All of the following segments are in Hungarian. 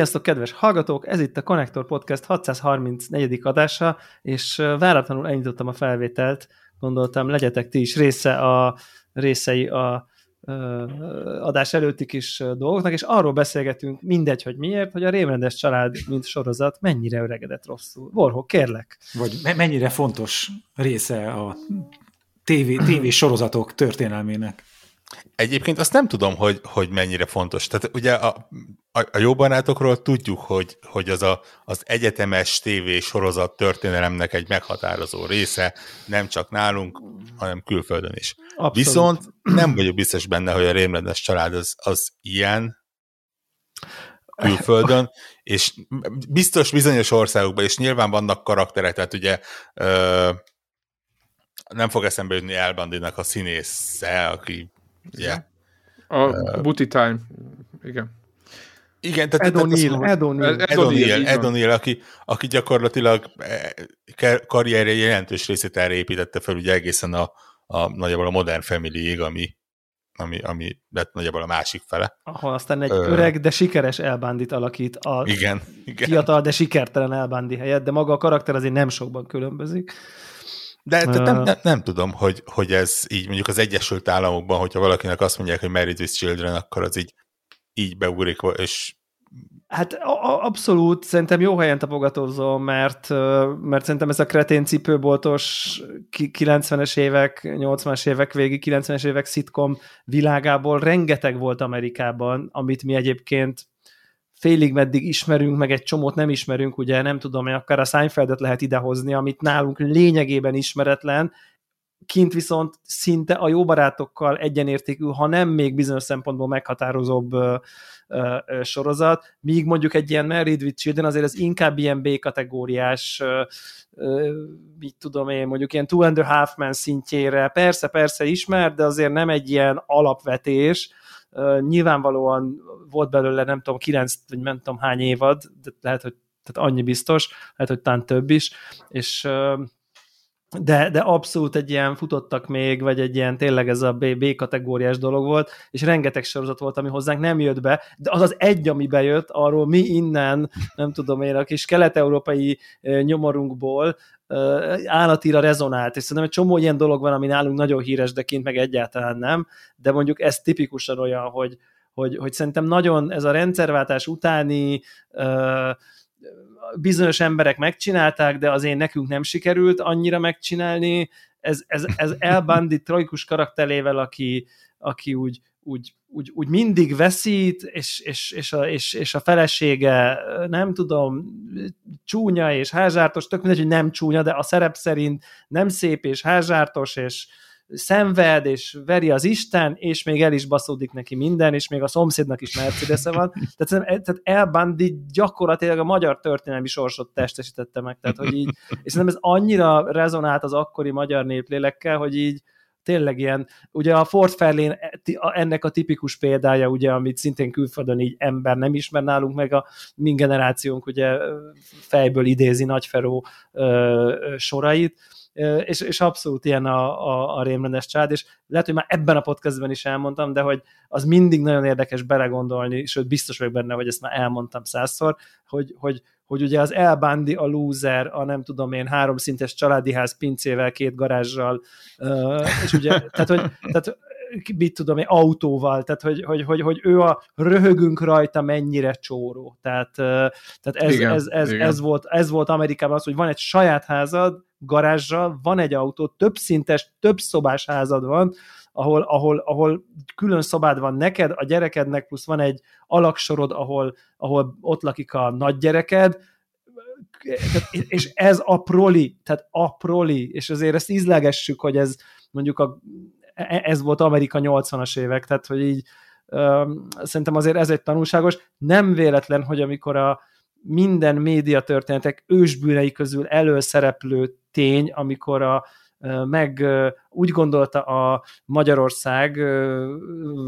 Sziasztok, kedves hallgatók! Ez itt a Connector Podcast 634. adása, és váratlanul elindítottam a felvételt. Gondoltam, legyetek ti is része a részei a adás előtti kis dolgoknak, és arról beszélgetünk, mindegy, hogy miért, hogy a rémrendes család, mint sorozat, mennyire öregedett rosszul. Vorhó, kérlek! Vagy mennyire fontos része a TV, TV sorozatok történelmének. Egyébként azt nem tudom, hogy, hogy mennyire fontos. Tehát ugye a, a, a jó barátokról tudjuk, hogy, hogy az a, az egyetemes TV sorozat történelemnek egy meghatározó része, nem csak nálunk, hanem külföldön is. Abszolút. Viszont nem vagyok biztos benne, hogy a rémrendes család az, az ilyen külföldön, és biztos bizonyos országokban, és nyilván vannak karakterek, tehát ugye ö, nem fog eszembe jutni Elbandinak a színésze, aki Yeah. A uh, Booty Time, igen. Igen, tehát Ed O'Neill, Ed O'Neill, Ed O'Neill, Ed O'Neill aki, aki gyakorlatilag eh, karrierje jelentős részét erre építette fel, ugye egészen a, a nagyjából a Modern Family-ig, ami, ami, ami lett nagyjából a másik fele. Ahol aztán egy Ö... öreg, de sikeres elbándit alakít a igen, igen. fiatal, de sikertelen elbándi helyett, de maga a karakter azért nem sokban különbözik. De uh, nem, nem, nem tudom, hogy, hogy ez így mondjuk az Egyesült Államokban, hogyha valakinek azt mondják, hogy Married with Children, akkor az így, így beugrik, és Hát abszolút, szerintem jó helyen tapogatózom, mert, mert szerintem ez a kretén cipőboltos 90-es évek, 80-as évek végi, 90-es évek szitkom világából rengeteg volt Amerikában, amit mi egyébként félig meddig ismerünk, meg egy csomót nem ismerünk, ugye nem tudom, hogy akár a Seinfeldet lehet idehozni, amit nálunk lényegében ismeretlen, kint viszont szinte a jó barátokkal egyenértékű, ha nem még bizonyos szempontból meghatározóbb ö, ö, ö, sorozat, míg mondjuk egy ilyen Married with Children azért ez inkább ilyen B-kategóriás, ö, ö, mit tudom én, mondjuk ilyen Two and a Half Man szintjére, persze, persze ismer, de azért nem egy ilyen alapvetés, nyilvánvalóan volt belőle nem tudom, kilenc, vagy nem tudom hány évad, de lehet, hogy tehát annyi biztos, lehet, hogy talán több is, és de, de abszolút egy ilyen futottak még, vagy egy ilyen tényleg ez a B, B kategóriás dolog volt, és rengeteg sorozat volt, ami hozzánk nem jött be, de az az egy, ami bejött, arról mi innen, nem tudom én, a kis kelet-európai nyomorunkból állatira rezonált, és szerintem egy csomó ilyen dolog van, ami nálunk nagyon híres, de kint meg egyáltalán nem, de mondjuk ez tipikusan olyan, hogy, hogy, hogy szerintem nagyon ez a rendszerváltás utáni uh, bizonyos emberek megcsinálták, de azért nekünk nem sikerült annyira megcsinálni. Ez, ez, ez elbandi trojkus karakterével, aki, aki úgy, úgy, úgy, úgy mindig veszít, és, és, és, a, és, és a felesége, nem tudom, csúnya és házártos, tök mindegy, hogy nem csúnya, de a szerep szerint nem szép és házártos, és, szenved, és veri az Isten, és még el is baszódik neki minden, és még a szomszédnak is mercedes van. Tehát, tehát El Bandi gyakorlatilag a magyar történelmi sorsot testesítette meg. Tehát, hogy így, és szerintem ez annyira rezonált az akkori magyar néplélekkel, hogy így tényleg ilyen, ugye a Fort Fairlane ennek a tipikus példája, ugye, amit szintén külföldön így ember nem ismer nálunk, meg a mi generációnk ugye fejből idézi Nagyferó sorait, és, és abszolút ilyen a, a, a rémrendes család, és lehet, hogy már ebben a podcastben is elmondtam, de hogy az mindig nagyon érdekes belegondolni, sőt biztos vagyok benne, hogy ezt már elmondtam százszor, hogy, hogy, hogy ugye az elbándi, a loser, a nem tudom én, háromszintes családi ház pincével, két garázsral, és ugye, tehát, hogy, tehát mit tudom én, autóval, tehát hogy, hogy, hogy, hogy ő a röhögünk rajta mennyire csóró. Tehát, tehát ez, igen, ez, ez, igen. ez, volt, ez volt Amerikában az, hogy van egy saját házad, garázsra, van egy autó, több szintes, több szobás házad van, ahol, ahol, ahol külön szobád van neked, a gyerekednek, plusz van egy alaksorod, ahol, ahol ott lakik a nagygyereked, és ez a proli, tehát a proli, és azért ezt ízlegessük, hogy ez mondjuk a, ez volt Amerika 80-as évek, tehát hogy így szerintem azért ez egy tanulságos. Nem véletlen, hogy amikor a minden média történetek ősbűnei közül előszereplő tény, amikor a, meg úgy gondolta a Magyarország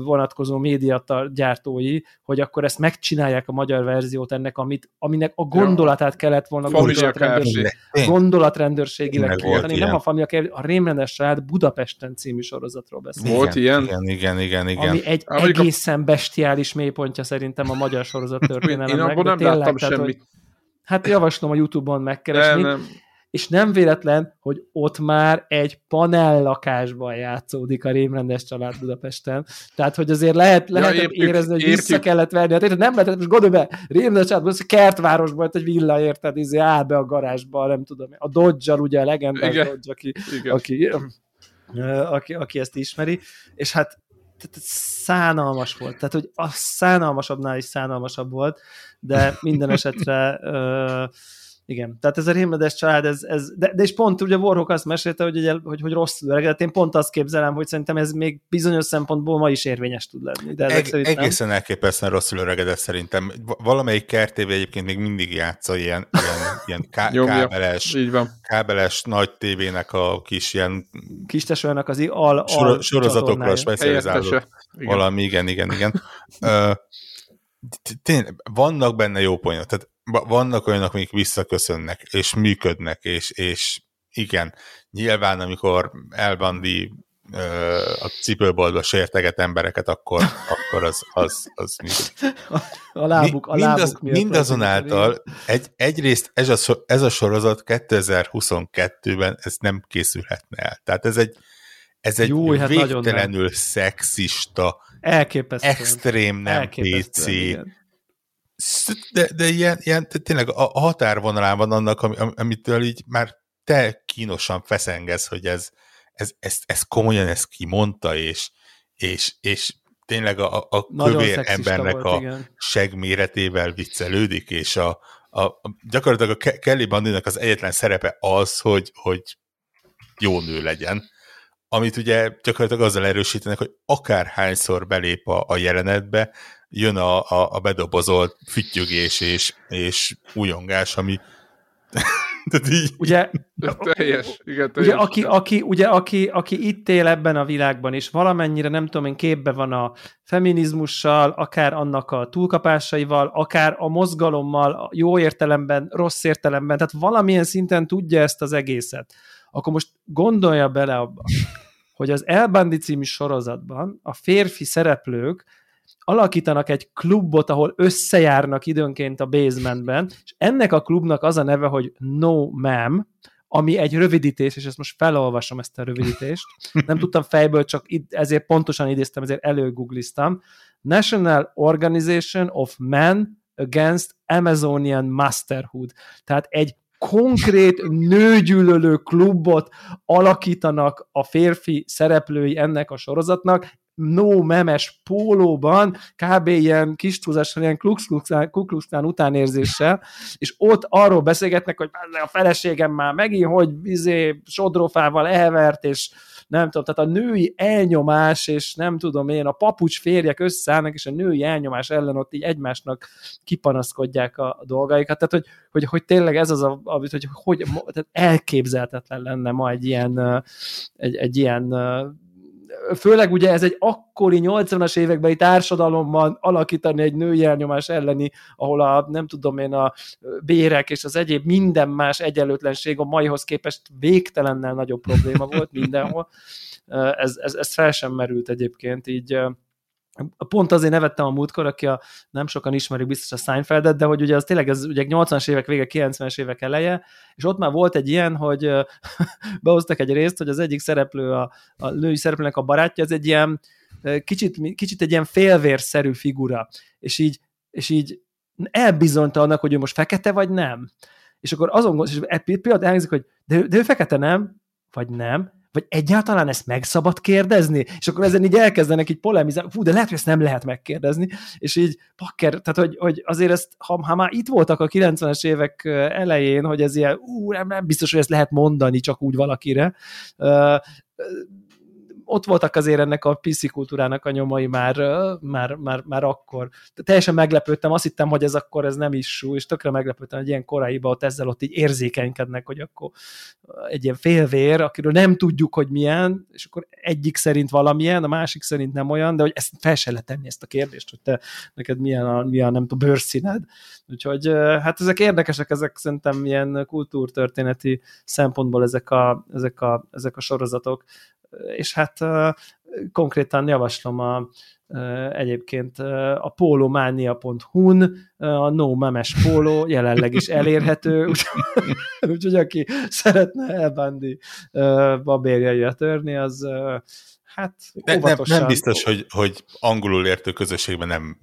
vonatkozó médiatar gyártói, hogy akkor ezt megcsinálják a magyar verziót ennek, amit, aminek a gondolatát kellett volna gondolatrendőrség, gondolatrendőrségileg kiadni. Nem a Familia Kft. a Rémrendes család Budapesten című sorozatról beszél. Volt ilyen? Igen, igen, igen. igen. Ami egy Amikor... egészen bestiális mélypontja szerintem a magyar sorozat történelemnek. Én abban nem tényleg, láttam tehát, semmit. Hogy, hát javaslom a Youtube-on megkeresni. Nem, nem és nem véletlen, hogy ott már egy panel lakásban játszódik a rémrendes család Budapesten. Tehát, hogy azért lehet, lehet ja, értjük, érezni, hogy értjük. vissza kellett venni. Hát, nem lehetett, most gondolj be, rémrendes család, most kertvárosban volt egy villa, érted, izé áll be a garázsba, nem tudom. A dodge ugye a legendás Igen. Dodge, aki, Igen. aki, aki, aki ezt ismeri, és hát tehát szánalmas volt, tehát hogy a szánalmasabbnál is szánalmasabb volt, de minden esetre igen, tehát ez a rémledes család, ez, ez de, de és pont ugye Warhawk azt mesélte, hogy, hogy, hogy, hogy rossz öregedett, én pont azt képzelem, hogy szerintem ez még bizonyos szempontból ma is érvényes tud lenni. De Eg- szerintem... Egészen elképesztően rosszul öregedett szerintem. Valamelyik kertévé egyébként még mindig játsza ilyen, ilyen, ilyen ká- kábeles, Így van. kábeles nagy tévének a kis ilyen kis az al, al sor, sorozatokra specializáló valami, igen, igen, igen. Tényleg, vannak benne jó poénok, tehát vannak olyanok, amik visszaköszönnek, és működnek, és, és igen, nyilván amikor elbandi a cipőboltba sérteget embereket, akkor, akkor az, az, az A lábuk, a lábuk Mindaz, Mindazonáltal egy, egyrészt ez a, ez a sorozat 2022-ben ez nem készülhetne el. Tehát ez egy, ez egy Jó, hát végtelenül szexista, Elképesztően. extrém nem PC, de, de ilyen, ilyen tényleg a, a határvonalán van annak, am, amitől így már te kínosan feszengesz, hogy ez, ez, ez, ez komolyan ezt kimondta, és, és, és tényleg a, a kövér embernek volt, a igen. segméretével viccelődik, és a, a, a gyakorlatilag a Kelly Bandinak az egyetlen szerepe az, hogy, hogy jó nő legyen, amit ugye gyakorlatilag azzal erősítenek, hogy akárhányszor belép a, a jelenetbe, jön a, a, a bedobozolt füttyögés és, és újongás, ami Tehát így... Ugye, teljes, igen, teljes. Ugye, aki, aki, ugye aki, aki itt él ebben a világban, és valamennyire, nem tudom én, képbe van a feminizmussal, akár annak a túlkapásaival, akár a mozgalommal, jó értelemben, rossz értelemben, tehát valamilyen szinten tudja ezt az egészet. Akkor most gondolja bele abba, hogy az Elbandi című sorozatban a férfi szereplők alakítanak egy klubot, ahol összejárnak időnként a basementben, és ennek a klubnak az a neve, hogy No Ma'am, ami egy rövidítés, és ezt most felolvasom ezt a rövidítést. Nem tudtam fejből, csak ezért pontosan idéztem, ezért előgoogliztam. National Organization of Men Against Amazonian Masterhood. Tehát egy konkrét nőgyűlölő klubot alakítanak a férfi szereplői ennek a sorozatnak, no memes pólóban, kb. ilyen kis túlzással, ilyen kukluxtán utánérzéssel, és ott arról beszélgetnek, hogy a feleségem már megint, hogy izé, sodrófával elvert, és nem tudom, tehát a női elnyomás, és nem tudom én, a papucs férjek összeállnak, és a női elnyomás ellen ott így egymásnak kipanaszkodják a, dolgaikat, tehát hogy, hogy, hogy tényleg ez az, a, hogy, hogy, hogy tehát elképzelhetetlen lenne ma egy ilyen, egy, egy ilyen főleg ugye ez egy akkori 80-as évekbeli társadalomban alakítani egy női elnyomás elleni, ahol a, nem tudom én, a bérek és az egyéb minden más egyenlőtlenség a maihoz képest végtelennel nagyobb probléma volt mindenhol. Ez, ez, ez fel sem merült egyébként, így Pont azért nevettem a múltkor, aki a, nem sokan ismerik biztos a Seinfeldet, de hogy ugye az tényleg ez ugye 80-as évek vége, 90-es évek eleje, és ott már volt egy ilyen, hogy behoztak egy részt, hogy az egyik szereplő, a, a női szereplőnek a barátja, az egy ilyen kicsit, kicsit egy ilyen félvérszerű figura, és így, és így elbizonyta annak, hogy ő most fekete vagy nem. És akkor azon és pillanat elhangzik, hogy de, de ő fekete nem, vagy nem, vagy egyáltalán ezt meg szabad kérdezni? És akkor ezen így elkezdenek így polemizálni, fú, de lehet, hogy ezt nem lehet megkérdezni, és így pakker, tehát hogy, hogy azért ezt, ha, ha már itt voltak a 90-es évek elején, hogy ez ilyen, ú, nem, nem biztos, hogy ezt lehet mondani csak úgy valakire, ott voltak azért ennek a PC kultúrának a nyomai már, már, már, már akkor. Teljesen meglepődtem, azt hittem, hogy ez akkor ez nem is sú, és tökre meglepődtem, hogy ilyen koraiba ott ezzel ott így érzékenykednek, hogy akkor egy ilyen félvér, akiről nem tudjuk, hogy milyen, és akkor egyik szerint valamilyen, a másik szerint nem olyan, de hogy ezt fel se lehet tenni ezt a kérdést, hogy te neked milyen a, milyen, nem tudom, bőrszíned. Úgyhogy hát ezek érdekesek, ezek szerintem ilyen kultúrtörténeti szempontból ezek a, ezek a, ezek a sorozatok. És hát konkrétan javaslom a, egyébként a polomania.hu-n a No Memes póló jelenleg is elérhető, úgyhogy aki szeretne elbándi babérjaira törni, az hát ne, nem, nem biztos, hogy, hogy angolul értő közösségben nem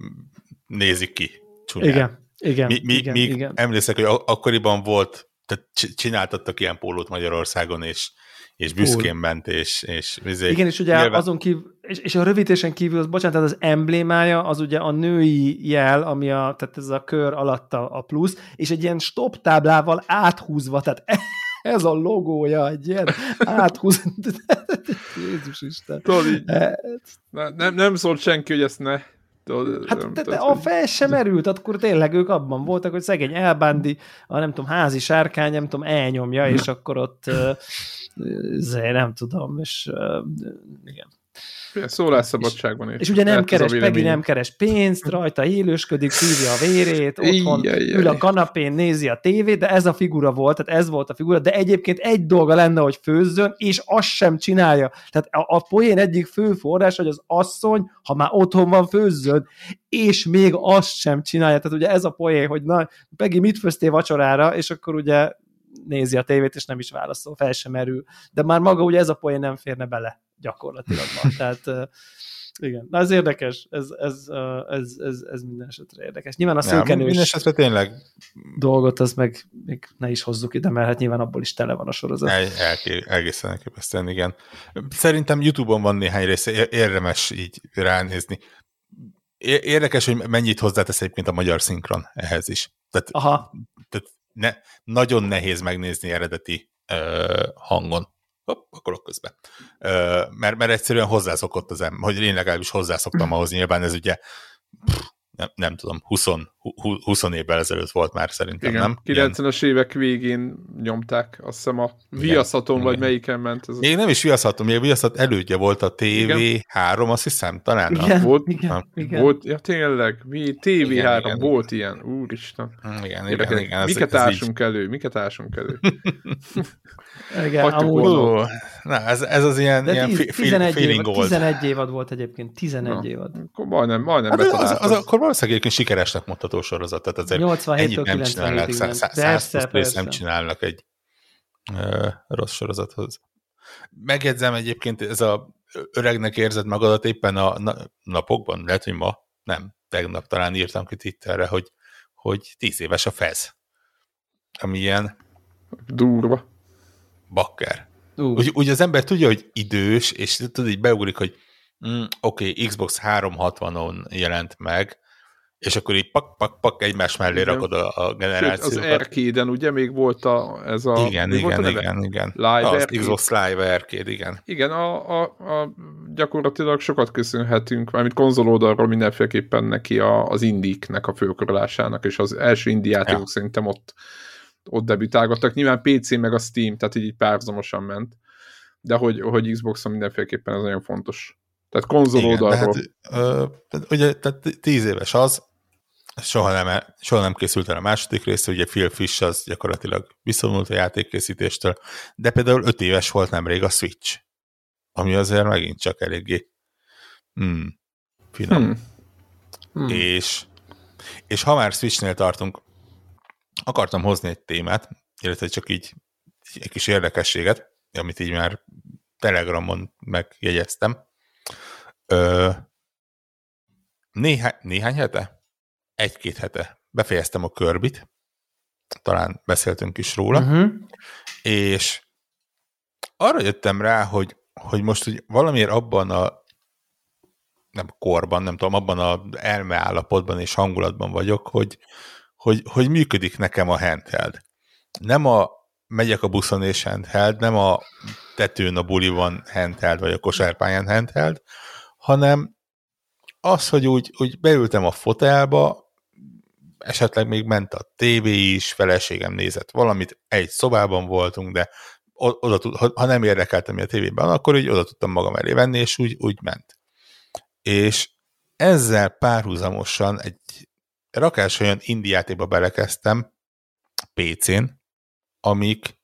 nézik ki csúnyán. Igen, igen. Mi, mi, igen, míg igen. emlékszek, hogy akkoriban volt, tehát csináltattak ilyen pólót Magyarországon, és és büszkén ment, és, és vizé, Igen, és ugye nyilván... azon kívül, és, és a rövidítésen kívül, bocsánat, tehát az emblémája az ugye a női jel, ami a, tehát ez a kör alatta a plusz, és egy ilyen stop táblával áthúzva, tehát ez a logója, egy ilyen áthúz... Jézus Isten. Tudod, így, ne, nem, nem szólt senki, hogy ezt ne Hát de, de a fel sem merült, akkor tényleg ők abban voltak, hogy szegény elbándi, a nem tudom, házi sárkány, nem tudom, elnyomja, és akkor ott uh, nem tudom, és igen. Szólásszabadságban is. És ugye nem keres, Peggy nem keres pénzt, rajta élősködik, szívja a vérét, otthon ül a kanapén, nézi a tévét, de ez a figura volt, tehát ez volt a figura, de egyébként egy dolga lenne, hogy főzzön, és azt sem csinálja. Tehát a, a poén egyik fő forrás, hogy az asszony, ha már otthon van, főzzön, és még azt sem csinálja. Tehát ugye ez a poén, hogy na, Peggy, mit főztél vacsorára, és akkor ugye nézi a tévét, és nem is válaszol, fel sem merül. De már maga ugye ez a poén nem férne bele gyakorlatilag. Tehát igen, na ez érdekes, ez, ez, ez, ez, ez minden esetre érdekes. Nyilván a szőkenős minden esetre tényleg dolgot, az meg még ne is hozzuk ide, mert hát nyilván abból is tele van a sorozat. El, el, egészen elképesztően, igen. Szerintem YouTube-on van néhány része, érdemes így ránézni. Érdekes, hogy mennyit hozzátesz egyébként a magyar szinkron ehhez is. Tehát, Aha. tehát ne, nagyon nehéz megnézni eredeti uh, hangon hopp, akkor közben. Ö, mert, mert egyszerűen hozzászokott az ember, hogy én legalábbis hozzászoktam ahhoz, nyilván ez ugye pff, nem, nem tudom, 20, 20 évvel ezelőtt volt már szerintem, Igen, nem? 90-es évek végén nyomták, azt hiszem a Viaszaton, vagy melyiken ment. Ez még nem is Viaszaton, még Viaszat elődje volt a TV3, azt hiszem, talán. Igen, volt, igen, igen. volt, ja tényleg, mi TV3 igen, igen, volt ilyen, úristen. Igen, igen, igen. Miket ásunk elő, miket ásunk elő. Igen, amúgy... Na, ez, ez az ilyen, De ilyen 10, 11, évad, 11 évad volt egyébként, 11 Na, évad. Akkor majdnem, majdnem hát az, az, az, akkor valószínűleg egyébként sikeresnek mondható sorozat, tehát azért 87 ennyit nem csinálnak, száz nem csinálnak egy uh, rossz sorozathoz. Megjegyzem egyébként, ez a öregnek érzed magadat éppen a napokban, lehet, hogy ma, nem, tegnap talán írtam ki Twitterre, hogy, hogy tíz éves a fez. Ami ilyen... Durva bakker. Uh. Úgy, úgy az ember tudja, hogy idős, és tudod, így beugrik, hogy mm, oké, okay, Xbox 360-on jelent meg, és akkor így pak, pak, pak egymás mellé igen. rakod a, a generációkat. Sőt, az arcade ugye még volt a, ez a... Igen, igen, igen, igen. Live az Xbox Live Arcade, igen. Igen, a, a, a, gyakorlatilag sokat köszönhetünk, mármint konzololdalról mindenféleképpen neki a, az indiknek a főkorolásának, és az első indi játékok ja. szerintem ott ott debütálgattak. Nyilván PC meg a Steam, tehát így párhuzamosan ment, de hogy, hogy Xbox-on mindenféleképpen ez nagyon fontos. Tehát konzol Igen. Hát, ö, ugye, tehát tíz éves az, soha nem, soha nem készült el a második rész, ugye Phil Fish az gyakorlatilag visszavonult a játékkészítéstől, de például öt éves volt nemrég a Switch, ami azért megint csak eléggé hmm, finom. Hmm. Hmm. És, és ha már Switchnél tartunk, akartam hozni egy témát, illetve csak így egy kis érdekességet, amit így már Telegramon megjegyeztem. Ö, néhány, néhány hete? Egy-két hete befejeztem a körbit, talán beszéltünk is róla, uh-huh. és arra jöttem rá, hogy, hogy most hogy valamiért abban a nem korban, nem tudom, abban a elmeállapotban és hangulatban vagyok, hogy, hogy, hogy működik nekem a handheld. Nem a megyek a buszon és handheld, nem a tetőn a buliban handheld, vagy a kosárpályán handheld, hanem az, hogy úgy, úgy beültem a fotelba, esetleg még ment a tévé is, feleségem nézett valamit, egy szobában voltunk, de oda, ha nem érdekeltem, a tévében, akkor úgy oda tudtam magam elé venni, és úgy, úgy ment. És ezzel párhuzamosan egy rakás olyan indiátéba belekezdtem PC-n, amik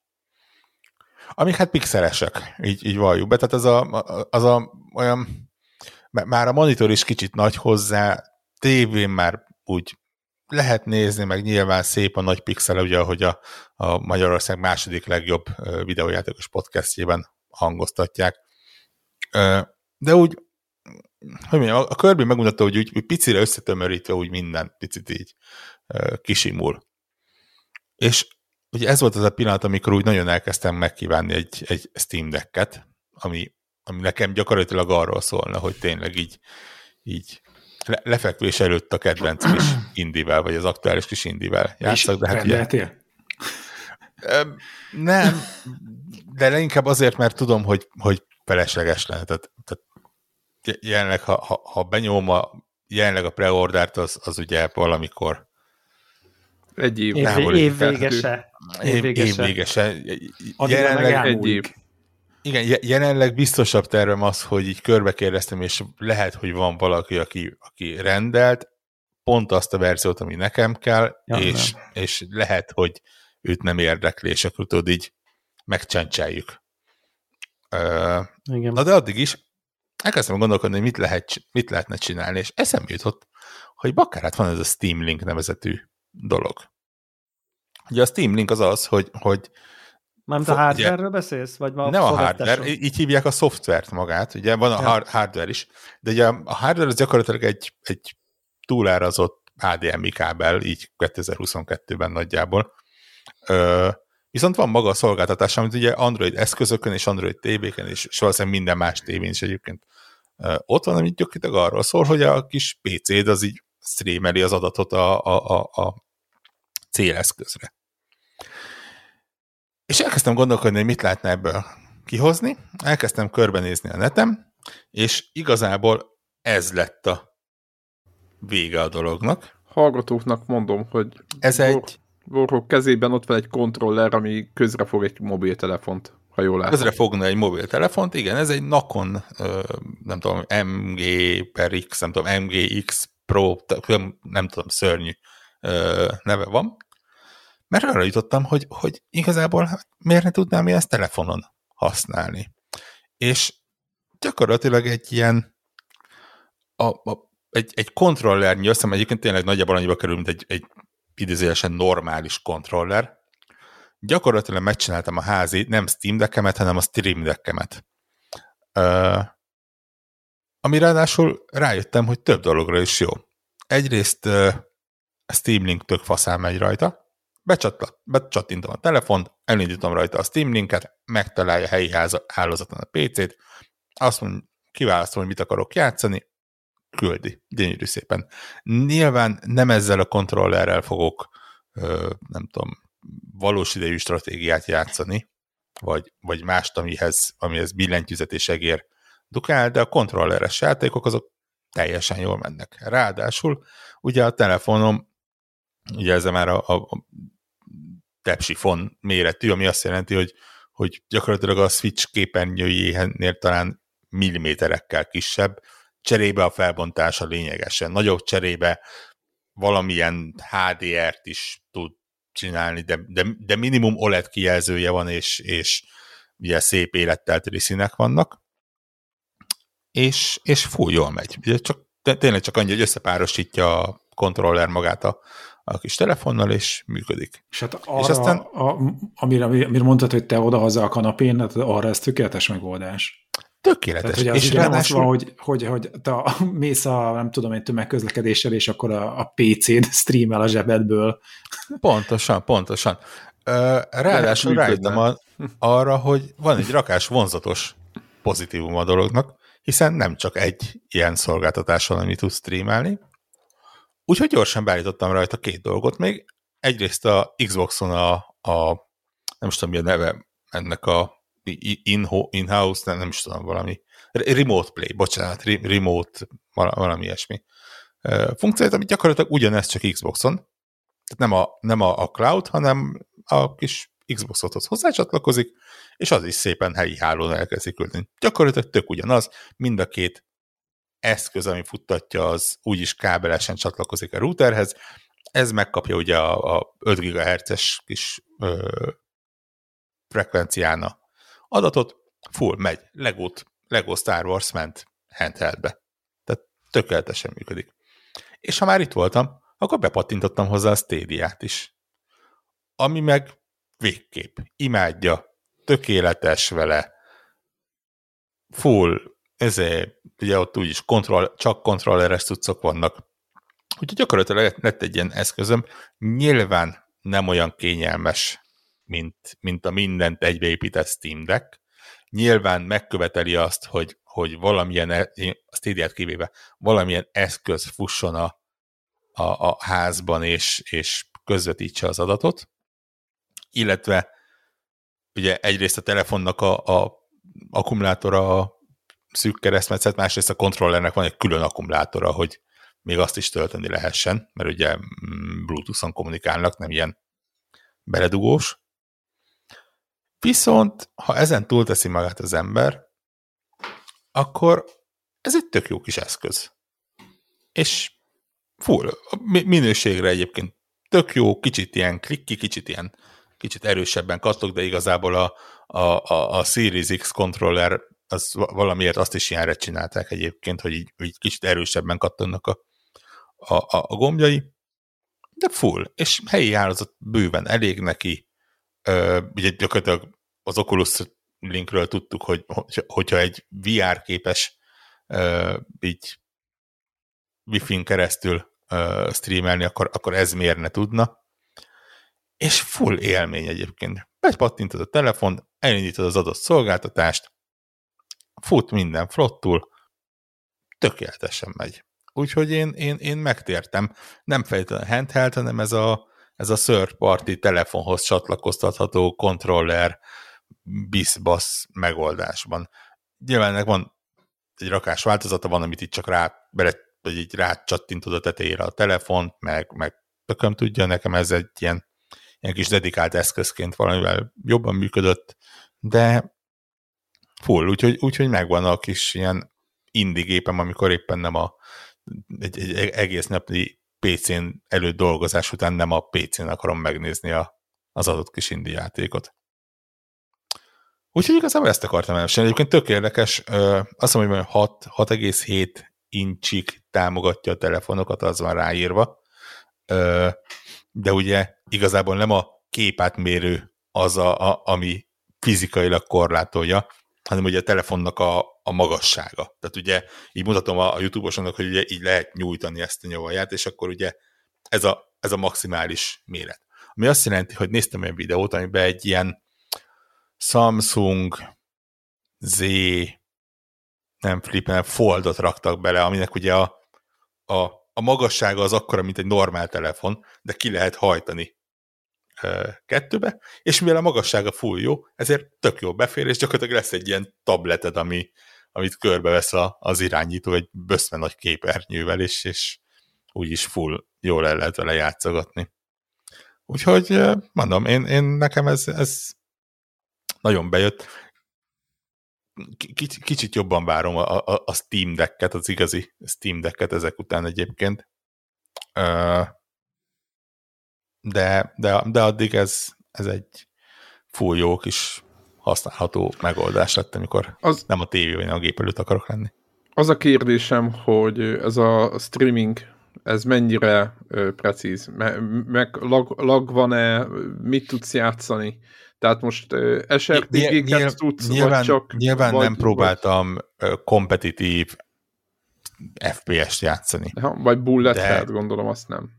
amik hát pixelesek, így, így valljuk be. Tehát az a, az a olyan, már a monitor is kicsit nagy hozzá, tévén már úgy lehet nézni, meg nyilván szép a nagy pixel, ugye, ahogy a, a Magyarország második legjobb videójátékos podcastjében hangoztatják. De úgy, hogy mondjam, a Kirby megmutatta, hogy úgy, úgy picire összetömörítve úgy minden picit így kisimul. És ugye ez volt az a pillanat, amikor úgy nagyon elkezdtem megkívánni egy, egy Steam Deck-et, ami, ami nekem gyakorlatilag arról szólna, hogy tényleg így, így le, lefekvés előtt a kedvenc kis indivel, vagy az aktuális kis indivel játszak. De hát ugye, nem, de leginkább azért, mert tudom, hogy, hogy felesleges lenne. Tehát, tehát jelenleg, ha, ha, ha benyom a, jelenleg a preordert, az, az ugye valamikor egy év. Év, év végese. Év, év végese. Jelenleg egy év. Igen, jelenleg biztosabb tervem az, hogy így körbe kérdeztem, és lehet, hogy van valaki, aki, aki rendelt pont azt a verziót, ami nekem kell, ja, és, és lehet, hogy őt nem érdekli, és akkor tudod így megcsencseljük. Igen. Na de addig is elkezdtem gondolkodni, hogy mit, lehet, mit lehetne csinálni, és eszembe jutott, hogy bakárát van ez a Steam Link nevezetű dolog. Ugye a Steam Link az az, hogy, hogy Mármint a hardware-ről beszélsz? Vagy ma nem a hardware, így hívják a szoftvert magát, ugye van a ja. hardware is, de ugye a hardware az gyakorlatilag egy, egy túlárazott HDMI kábel, így 2022-ben nagyjából. Ö, viszont van maga a szolgáltatás, amit ugye Android eszközökön és Android tévéken és, és valószínűleg minden más tévén is egyébként ö, ott van, amit gyakorlatilag arról szól, hogy a kis PC-d az így streameli az adatot a, a, a, a céleszközre. És elkezdtem gondolkodni, hogy mit lehetne ebből kihozni, elkezdtem körbenézni a netem, és igazából ez lett a vége a dolognak. Hallgatóknak mondom, hogy ez egy Borok kezében ott van egy kontroller, ami közrefog egy mobiltelefont, ha jól látom. Közre fogna egy mobiltelefont, igen, ez egy Nakon, nem tudom, MG per X, nem tudom, MGX Pro, nem tudom, szörnyű neve van. Mert arra jutottam, hogy, hogy igazából miért ne tudnám ezt telefonon használni. És gyakorlatilag egy ilyen a, a, egy, egy kontrollernyi összem, egyébként tényleg nagyjából annyiba kerül, mint egy, egy idézőjelesen normális kontroller. Gyakorlatilag megcsináltam a házi, nem Steam Deckemet, hanem a Stream Deckemet. Uh, ami ráadásul rájöttem, hogy több dologra is jó. Egyrészt uh, Steam Link tök faszán megy rajta, becsattintom a telefont, elindítom rajta a Steam linket, megtalálja a helyi hálózaton a PC-t, azt mondja, kiválasztom, hogy mit akarok játszani, küldi. Gyönyörű szépen. Nyilván nem ezzel a kontrollerrel fogok, nem tudom, valós idejű stratégiát játszani, vagy, vagy mást, amihez, amihez billentyűzet és egér dukál, de a kontrolleres játékok azok teljesen jól mennek. Ráadásul ugye a telefonom, ugye ez már a, a tepsifon méretű, ami azt jelenti, hogy, hogy gyakorlatilag a Switch képernyőjénél talán milliméterekkel kisebb, cserébe a felbontása lényegesen. Nagyobb, cserébe valamilyen HDR-t is tud csinálni, de, de, de minimum OLED kijelzője van, és, és ugye szép élettelteli színek vannak, és, és fú, jól megy. Ugye csak, tényleg csak annyi, hogy összepárosítja a kontroller magát a, a kis telefonnal, és működik. És hát arra, és aztán, a, amire, amire mondtad, hogy te odahaza a kanapén, hát arra ez tökéletes megoldás. Tökéletes. Tehát, hogy az és ráadásul... van, hogy, hogy, hogy te mész a, nem tudom, egy tömegközlekedéssel, és akkor a, a PC-d streamel a zsebedből. Pontosan, pontosan. Ráadásul rájöttem a, arra, hogy van egy rakás vonzatos pozitívum a dolognak, hiszen nem csak egy ilyen szolgáltatás van, amit tudsz streamelni, Úgyhogy gyorsan beállítottam rajta két dolgot még. Egyrészt a Xboxon a, a nem is tudom, mi a neve ennek a in-house, nem, nem is tudom, valami remote play, bocsánat, remote, valami ilyesmi funkciót, ami gyakorlatilag ugyanezt csak Xboxon, tehát nem a, nem a, a cloud, hanem a kis Xboxothoz hozzácsatlakozik, és az is szépen helyi hálón elkezdik küldeni. Gyakorlatilag tök ugyanaz, mind a két eszköz, ami futtatja, az úgyis kábelesen csatlakozik a routerhez, ez megkapja ugye a, a 5 GHz-es kis ö, frekvenciána adatot, full megy, Lego, Lego Star Wars ment handheldbe. Tehát tökéletesen működik. És ha már itt voltam, akkor bepattintottam hozzá a Stadia-t is. Ami meg végképp imádja, tökéletes vele, full, ezért, ugye ott úgyis kontroll, csak kontrolleres cuccok vannak. Úgyhogy gyakorlatilag lett egy ilyen eszközöm, nyilván nem olyan kényelmes, mint, mint a mindent egybeépített Steam Deck. Nyilván megköveteli azt, hogy, hogy valamilyen, e, a Stadia-t kivéve, valamilyen eszköz fusson a, a, a házban, és, és közvetítse az adatot, illetve ugye egyrészt a telefonnak a, a akkumulátora a szűk keresztmetszet, másrészt a kontrollernek van egy külön akkumulátora, hogy még azt is tölteni lehessen, mert ugye mm, Bluetooth-on kommunikálnak, nem ilyen beledugós. Viszont, ha ezen túlteszi magát az ember, akkor ez egy tök jó kis eszköz. És full, minőségre egyébként tök jó, kicsit ilyen klikki, kicsit ilyen kicsit erősebben kattog, de igazából a, a, a, a Series X controller az valamiért azt is ilyenre csinálták egyébként, hogy így, így kicsit erősebben kattognak a, a, a, a gombjai, de full, és helyi hálózat bőven elég neki, Ö, ugye gyakorlatilag az Oculus linkről tudtuk, hogy hogyha egy VR képes ö, így Wi-Fi-n keresztül ö, streamelni, akkor, akkor ez miért tudna. És full élmény egyébként. Bepattintod a telefon, elindítod az adott szolgáltatást, fut minden flottul, tökéletesen megy. Úgyhogy én, én, én megtértem. Nem feltétlenül handheld, hanem ez a, ez a third party telefonhoz csatlakoztatható kontroller biszbasz megoldásban. Nyilván ennek van egy rakás változata, van, amit itt csak rá, bele, vagy így rá csattintod a tetejére a telefont, meg, meg tököm tudja, nekem ez egy ilyen, ilyen kis dedikált eszközként valamivel jobban működött, de full, úgyhogy, úgyhogy megvan a kis ilyen indigépem, amikor éppen nem a egy, egy egész napi PC-n előtt dolgozás után nem a PC-n akarom megnézni a, az adott kis indi játékot. Úgyhogy igazából ezt akartam elmesélni. Egyébként tök érdekes, azt mondom, hogy 6,7 incsig támogatja a telefonokat, az van ráírva, de ugye igazából nem a képátmérő az, a, a, ami fizikailag korlátolja, hanem ugye a telefonnak a, a magassága. Tehát ugye így mutatom a, a YouTube-osoknak, hogy ugye így lehet nyújtani ezt a nyavaját, és akkor ugye ez a, ez a maximális méret. Ami azt jelenti, hogy néztem egy videót, amiben egy ilyen Samsung Z nem flip, hanem foldot raktak bele, aminek ugye a, a, a magassága az akkora, mint egy normál telefon, de ki lehet hajtani kettőbe, és mivel a magassága full jó, ezért tök jó befér, és gyakorlatilag lesz egy ilyen tableted, ami, amit körbevesz a, az irányító egy böszme nagy képernyővel, és, és úgyis full jól el lehet vele játszogatni. Úgyhogy mondom, én, én nekem ez, ez nagyon bejött. Kicsit, jobban várom a, a, a Steam Decket, az igazi Steam Decket ezek után egyébként de, de, de addig ez, ez egy full jó kis használható megoldás lett, amikor az, nem a tévében, a gép előtt akarok lenni. Az a kérdésem, hogy ez a streaming, ez mennyire ö, precíz? Me, meg lag, lag van-e, mit tudsz játszani? Tehát most SRPG-ket tudsz, nyilván, vagy csak... Nyilván vagy, nem próbáltam vagy... kompetitív FPS-t játszani. Vagy bullet de... gondolom, azt nem.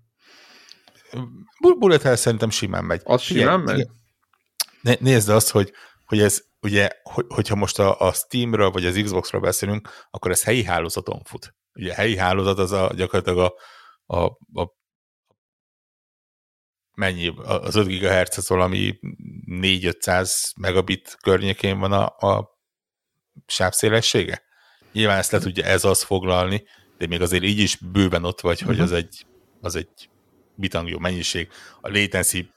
Bullet Hell szerintem simán megy. Az simán megy? Né, nézd azt, hogy, hogy ez ugye, hogy, hogyha most a, a Steamről vagy az Xboxról beszélünk, akkor ez helyi hálózaton fut. Ugye a helyi hálózat az a, gyakorlatilag a, a, a mennyi, az 5 GHz az valami 4-500 megabit környékén van a, a sávszélessége. Nyilván ezt le tudja ez az foglalni, de még azért így is bőven ott vagy, uh-huh. hogy az egy, az egy bitang jó mennyiség. A latency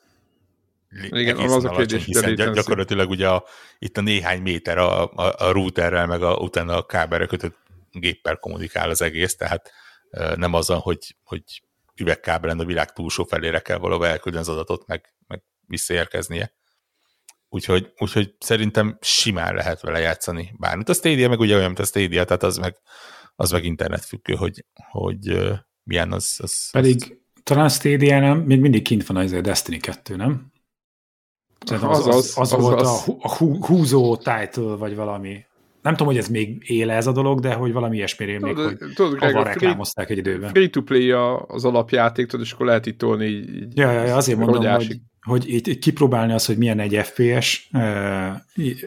igen, az a kérdés, hiszen latency. gyakorlatilag ugye a, itt a néhány méter a, a, a routerrel, meg a, utána a kábelre kötött géppel kommunikál az egész, tehát nem azon, hogy, hogy üvegkábelen a világ túlsó felére kell valahol elküldeni az adatot, meg, meg visszaérkeznie. Úgyhogy, úgyhogy szerintem simán lehet vele játszani bármit. A Stadia meg ugye olyan, mint a Stadia, tehát az meg, az meg internetfüggő, hogy, hogy milyen az, az... Pedig az... talán a Stadia nem, még mindig kint van az a Destiny 2, nem? Tehát az, az, az, az, az volt az. a, a húzó title, vagy valami. Nem tudom, hogy ez még éle ez a dolog, de hogy valami ilyesmi rémlik, hogy tudod, Greg, reklámozták egy időben. Free-to-play az alapjáték, tudod, és akkor lehet itt tolni így, ja, ja, ja, azért mondom, hogy, hogy itt, itt kipróbálni az, hogy milyen egy FPS, uh,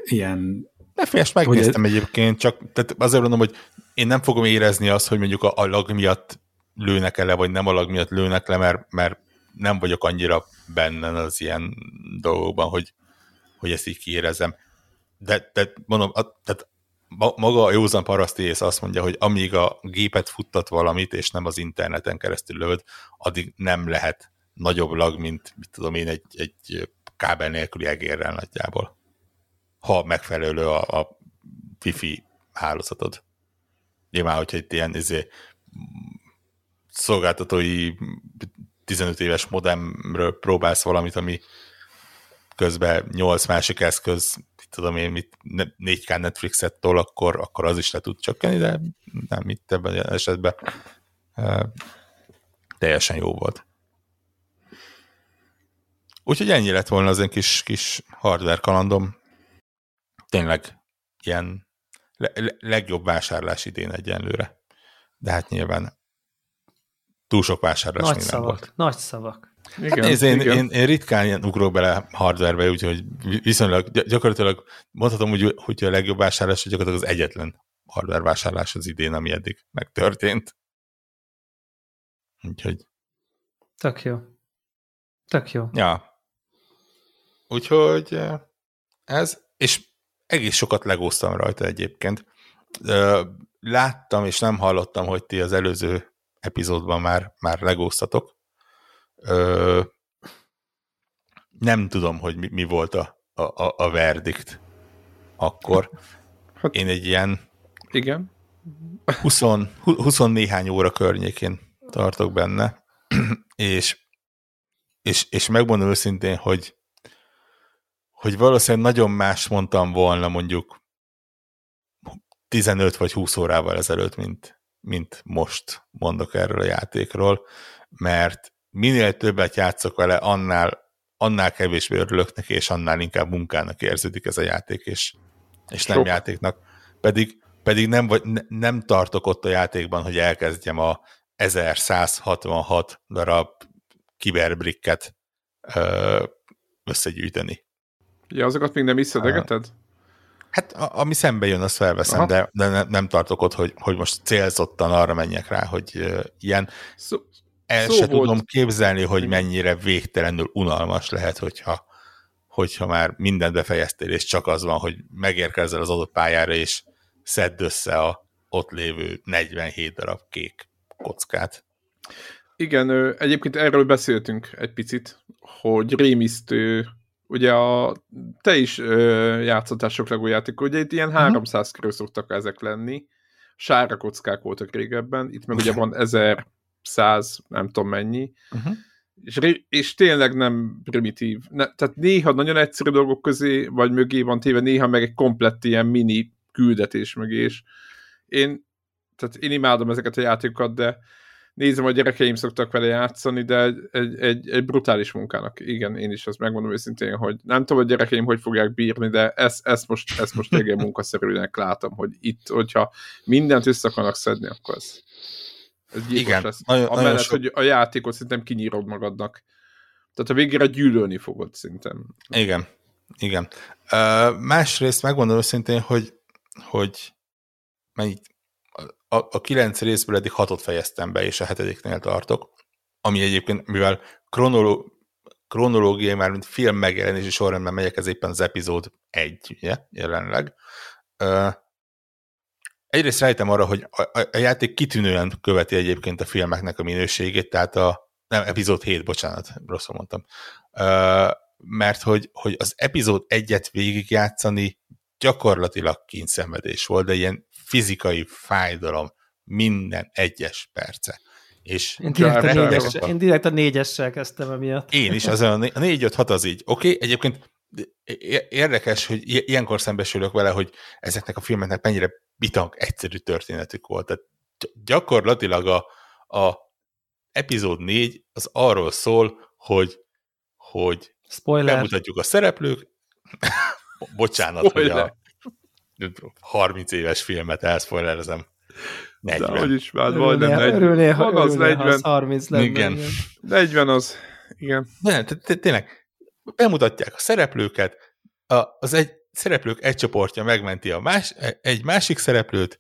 ilyen... FPS megnéztem ez... egyébként, csak tehát azért mondom, hogy én nem fogom érezni azt, hogy mondjuk a, a lag miatt lőnek le, vagy nem a lag miatt lőnek le, mert, mert nem vagyok annyira benne az ilyen dolgokban, hogy, hogy ezt így kiérezem. De, de mondom, a, tehát maga a józan paraszti ész azt mondja, hogy amíg a gépet futtat valamit, és nem az interneten keresztül lövöd, addig nem lehet nagyobb lag, mint mit tudom én, egy, egy kábel nélküli egérrel nagyjából. Ha megfelelő a, a wifi hálózatod. Nyilván, hogyha itt ilyen izé, szolgáltatói 15 éves modemről próbálsz valamit, ami közben 8 másik eszköz, tudom én, mit 4K Netflixet tol, akkor, akkor az is le tud csökkenni, de nem itt ebben az esetben teljesen jó volt. Úgyhogy ennyi lett volna az én kis, kis hardware kalandom. Tényleg ilyen le, legjobb vásárlás idén egyenlőre. De hát nyilván túl sok vásárlás nagy szavak, volt. Nagy szavak. Igen, hát nézd, én, igen. Én, én ritkán ilyen ugrok bele hardwarebe, úgyhogy viszonylag gyakorlatilag mondhatom úgy, hogy a legjobb vásárlás, hogy gyakorlatilag az egyetlen hardware vásárlás az idén, ami eddig megtörtént. Úgyhogy... Tök jó. Tök jó. Ja. Úgyhogy eh, ez, és egész sokat legóztam rajta egyébként. Láttam és nem hallottam, hogy ti az előző epizódban már, már legóztatok. Nem tudom, hogy mi, mi volt a, a, a verdikt akkor. Hát, Én egy ilyen igen. 20, 20 néhány óra környékén tartok benne, és, és, és megmondom őszintén, hogy hogy valószínűleg nagyon más mondtam volna mondjuk 15 vagy 20 órával ezelőtt, mint, mint most mondok erről a játékról, mert minél többet játszok vele, annál, annál kevésbé örülök neki, és annál inkább munkának érződik ez a játék, és, és nem játéknak. Pedig, pedig nem, vagy, ne, nem tartok ott a játékban, hogy elkezdjem a 1166 darab kiberbrikket összegyűjteni. Ja, azokat még nem iszedegeted? Hát a, ami szembe jön, azt felveszem, de, de ne, nem tartok ott, hogy, hogy most célzottan arra menjek rá, hogy uh, ilyen. Szó, el szó se volt. tudom képzelni, hogy mennyire végtelenül unalmas lehet, hogyha, hogyha már mindent befejeztél, és csak az van, hogy megérkezel az adott pályára, és szedd össze a ott lévő 47 darab kék kockát. Igen, egyébként erről beszéltünk egy picit, hogy rémisztő ugye a, te is ö, játszottál sok LEGO játék, ugye itt ilyen uh-huh. Mhm. 300 körül szoktak ezek lenni, sárga kockák voltak régebben, itt meg ugye van 1100, nem tudom mennyi, uh-huh. és, és tényleg nem primitív. Ne, tehát néha nagyon egyszerű dolgok közé, vagy mögé van téve, néha meg egy komplett ilyen mini küldetés mögé, és én, tehát én imádom ezeket a játékokat, de nézem, a gyerekeim szoktak vele játszani, de egy, egy, egy, brutális munkának. Igen, én is azt megmondom őszintén, hogy nem tudom, hogy gyerekeim hogy fogják bírni, de ezt, ezt most, ezt most egy munkaszerűnek látom, hogy itt, hogyha mindent össze akarnak szedni, akkor ez, ez Igen, lesz. Nagyon, Amellett, nagyon sok... hogy a játékot szerintem kinyírod magadnak. Tehát a végére gyűlölni fogod szerintem. Igen, igen. Uh, másrészt megmondom őszintén, hogy, hogy mennyit, a, a kilenc részből eddig hatot fejeztem be, és a hetediknél tartok, ami egyébként, mivel kronoló, kronológiai, már mint film megjelenési sorrendben megyek, ez éppen az epizód egy, ugye, jelenleg. Uh, egyrészt rájöttem arra, hogy a, a, a játék kitűnően követi egyébként a filmeknek a minőségét, tehát a, nem, epizód 7, bocsánat, rosszul mondtam. Uh, mert hogy, hogy az epizód egyet végigjátszani gyakorlatilag kényszenvedés volt, de ilyen fizikai fájdalom minden egyes perce. És én direkt, a négyes, én direkt a négyessel kezdtem emiatt. Én is, az a négy, öt, hat az így. Oké, okay, egyébként érdekes, hogy ilyenkor szembesülök vele, hogy ezeknek a filmeknek mennyire bitang egyszerű történetük volt. Tehát gyakorlatilag a, a epizód 4 az arról szól, hogy, hogy Spoiler. bemutatjuk a szereplők, bocsánat, Spoiler. hogy a 30 éves filmet elspoilerezem. 40. De hogy is vált, majdnem 40. Örülnél, ha, az 40. 30 lenne. Igen. 40 az, igen. Nem, tényleg, bemutatják a szereplőket, az egy szereplők egy csoportja megmenti a más, egy másik szereplőt,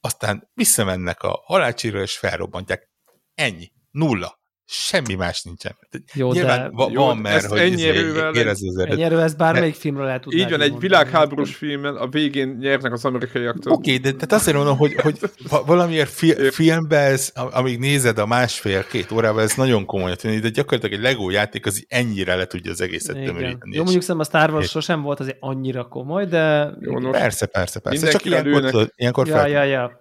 aztán visszamennek a halálcsíra, és felrobbantják. Ennyi. Nulla. Semmi más nincsen. Jó, Nyilván de... Va, van, mert hogy ennyi izé erővel, az erőt. Ennyi ezt bármelyik de, filmről lehet tudni. Így van, egy világháborús filmen a végén nyernek az amerikaiaktól. Oké, okay, de tehát azért mondom, hogy, hogy valamiért fi, filmben ez, amíg nézed a másfél-két órával, ez nagyon komoly tűnik, de gyakorlatilag egy Lego játék az ennyire le tudja az egészet tömöríteni. Jó, mondjuk szerintem a Star Wars sosem volt azért annyira komoly, de... Jó, no, persze, persze, persze. Csak ilyenkor, ilyenkor ja, fel, ja, ja.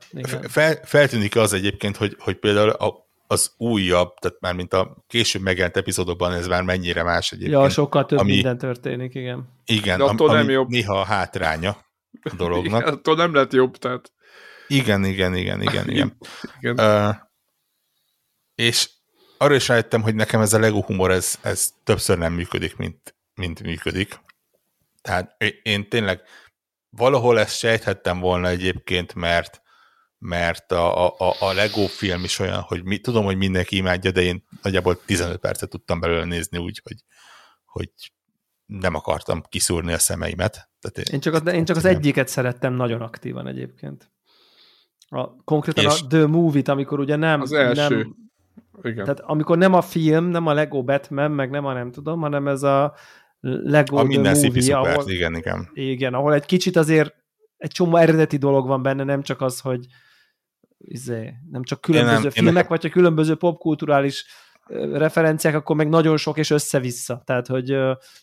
Fel, feltűnik az egyébként, hogy, hogy például a az újabb, tehát már mint a később megjelent epizódokban ez már mennyire más egyébként. Ja, sokkal több ami, minden történik, igen. Igen, am, ami nem jobb. néha a hátránya a dolognak. Igen, attól nem lett jobb, tehát. Igen, igen, igen, igen, igen. igen. Uh, és arra is rájöttem, hogy nekem ez a Lego humor, ez, ez többször nem működik, mint, mint működik. Tehát én tényleg valahol ezt sejthettem volna egyébként, mert mert a, a, a Lego film is olyan, hogy mi, tudom, hogy mindenki imádja, de én nagyjából 15 percet tudtam belőle nézni úgy, hogy, hogy nem akartam kiszúrni a szemeimet. Tehát én, én csak, az, én csak az egyiket szerettem nagyon aktívan egyébként. A, konkrétan és a The Movie-t, amikor ugye nem... Az első. Nem, igen. Tehát amikor nem a film, nem a Lego Batman, meg nem a nem tudom, hanem ez a Lego a The minden Movie, ahol, igen, igen. Igen, ahol egy kicsit azért egy csomó eredeti dolog van benne, nem csak az, hogy izé, nem csak különböző nem, filmek, vagy a különböző popkulturális referenciák, akkor meg nagyon sok és össze-vissza. Tehát, hogy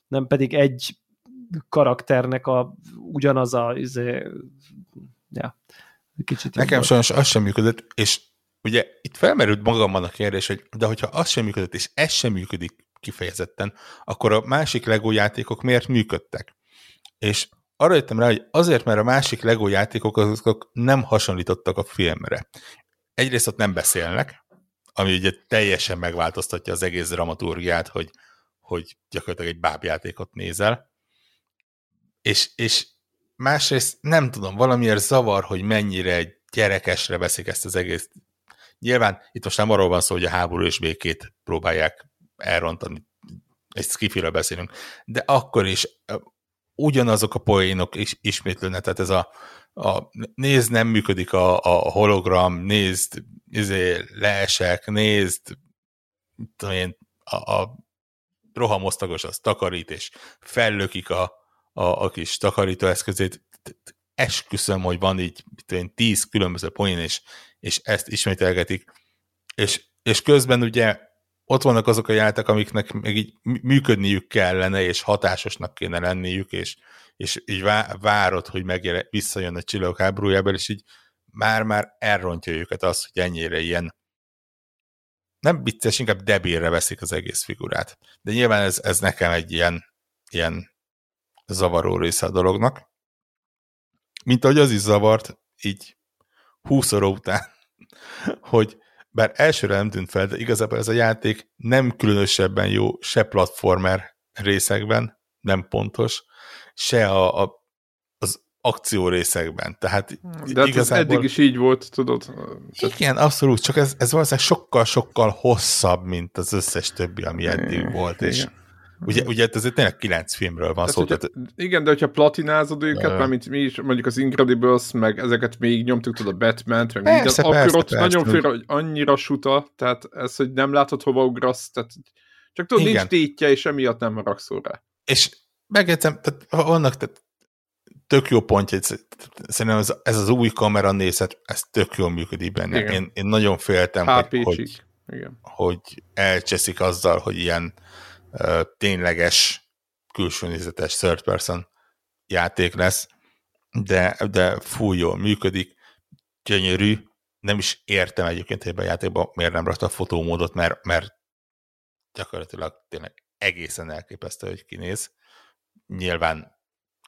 nem pedig egy karakternek a ugyanaz a izé, ja, kicsit. Nekem sajnos az sem működött, és ugye itt felmerült magamban a kérdés, hogy de hogyha az sem működött, és ez sem működik kifejezetten, akkor a másik Lego játékok miért működtek? És arra jöttem rá, hogy azért, mert a másik Lego játékok azok nem hasonlítottak a filmre. Egyrészt ott nem beszélnek, ami ugye teljesen megváltoztatja az egész dramaturgiát, hogy, hogy gyakorlatilag egy bábjátékot nézel. És, és másrészt nem tudom, valamiért zavar, hogy mennyire gyerekesre veszik ezt az egész. Nyilván itt most nem arról van szó, hogy a háború és békét próbálják elrontani, egy skifiről beszélünk, de akkor is ugyanazok a poénok is ismétlődnek, tehát ez a, a nézd, nem működik a, a hologram, nézd, izé, leesek, nézd, tudom én, a, a rohamosztagos az takarít, és fellökik a, a, a kis takarítóeszközét. Esküszöm, hogy van így én, tíz különböző poén, és, és ezt ismételgetik. És, és közben ugye ott vannak azok a játék, amiknek még így működniük kellene, és hatásosnak kéne lenniük, és, és így várod, hogy megjele, visszajön a csillagok háborújából, és így már-már elrontja őket az, hogy ennyire ilyen nem vicces, inkább debírre veszik az egész figurát. De nyilván ez, ez nekem egy ilyen, ilyen zavaró része a dolognak. Mint ahogy az is zavart, így 20 óra után, hogy bár elsőre nem tűnt fel, de igazából ez a játék nem különösebben jó se platformer részekben, nem pontos, se a, a az akció részekben. Tehát de hát igazából... eddig is így volt, tudod? Tehát... Igen, abszolút, csak ez, ez valószínűleg sokkal-sokkal hosszabb, mint az összes többi, ami eddig volt, és Igen. Ugye, ugye ez tényleg kilenc filmről van szó. Tehát... Igen, de hogyha platinázod őket, uh, mint mi is, mondjuk az Incredibles, meg ezeket még nyomtuk, tudod, a Batman-t, meg persze, minden, persze, akkor ott persze, nagyon fél, hogy annyira suta, tehát ez, hogy nem látod hova ugrasz, tehát Csak tudod, nincs tétje, és emiatt nem haragszol rá. És megértem, tehát vannak tehát tök jó pontja, szerintem ez, ez az új kamera nézet, ez tök jól működik benne. Én, én nagyon féltem, hogy, hogy, Igen. hogy elcseszik azzal, hogy ilyen tényleges külső nézetes third person játék lesz, de, de fúj jól működik, gyönyörű, nem is értem egyébként, hogy a játékban miért nem rakta a fotómódot, mert, mert gyakorlatilag tényleg egészen elképesztő, hogy kinéz. Nyilván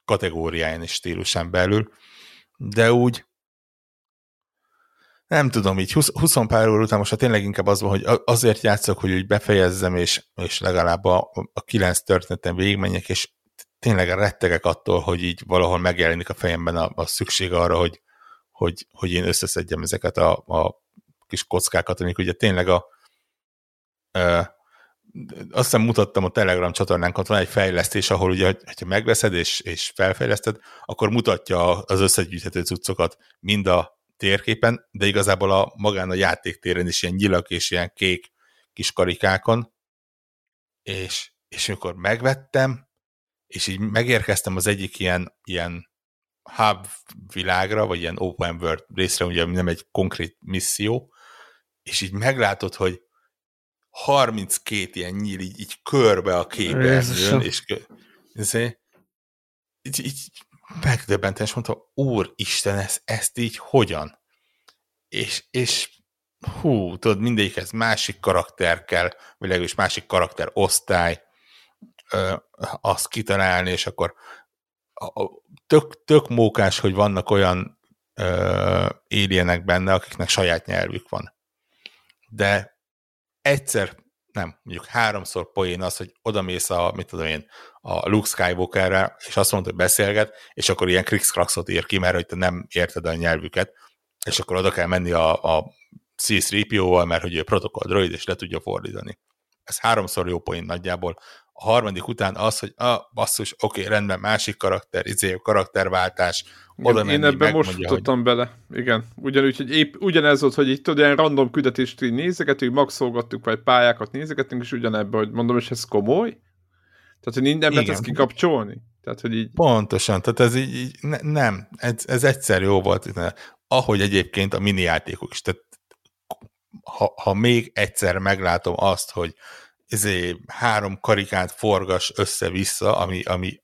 kategóriáján és stílusán belül, de úgy nem tudom, így 20, 20 pár óra után most ha tényleg inkább az van, hogy azért játszok, hogy úgy befejezzem, és, és legalább a, a kilenc történeten végigmenjek, és tényleg rettegek attól, hogy így valahol megjelenik a fejemben a, a szükség arra, hogy, hogy, hogy én összeszedjem ezeket a, a kis kockákat, amik ugye tényleg a, a azt hiszem mutattam a Telegram csatornánkat, van egy fejlesztés, ahol ugye, ha megveszed és, és felfejleszted, akkor mutatja az összegyűjthető cuccokat mind a térképen, de igazából a magán a játéktéren is ilyen nyilak és ilyen kék kis karikákon, és, és amikor megvettem, és így megérkeztem az egyik ilyen, ilyen hub világra, vagy ilyen open world részre, ugye nem egy konkrét misszió, és így meglátod, hogy 32 ilyen nyíl így, így körbe a képernyőn, és így, így megdöbbenten, és mondta, Úristen, ezt, ezt így hogyan? És, és hú, tudod, mindegyikhez másik karakter kell, vagy legalábbis másik karakter osztály, ö, azt kitalálni, és akkor a, a, tök, tök mókás, hogy vannak olyan ö, alienek benne, akiknek saját nyelvük van. De egyszer, nem, mondjuk háromszor poén az, hogy odamész a, mit tudom én, a Luke Skywalkerre, és azt mondod, hogy beszélget, és akkor ilyen krikszkrakszot ír ki, mert hogy te nem érted a nyelvüket, és akkor oda kell menni a, a C-3PO-val, mert hogy ő protokoll droid, és le tudja fordítani. Ez háromszor jó poén nagyjából. A harmadik után az, hogy a ah, basszus, oké, okay, rendben, másik karakter, izé, karakterváltás, oda menni, Én ebben most jutottam hogy... bele. Igen. Ugyanúgy, hogy épp ugyanez volt, hogy itt ilyen random küldetést így nézegetünk, maxolgattuk, vagy pályákat nézegetünk, és ugyanebben, hogy mondom, és ez komoly? Tehát, hogy minden lehet ezt kikapcsolni? Tehát, hogy így... Pontosan, tehát ez így, így ne, nem, ez, ez egyszer jó volt, ahogy egyébként a mini játékok is, tehát ha, ha még egyszer meglátom azt, hogy ezé három karikát forgas össze-vissza, ami, ami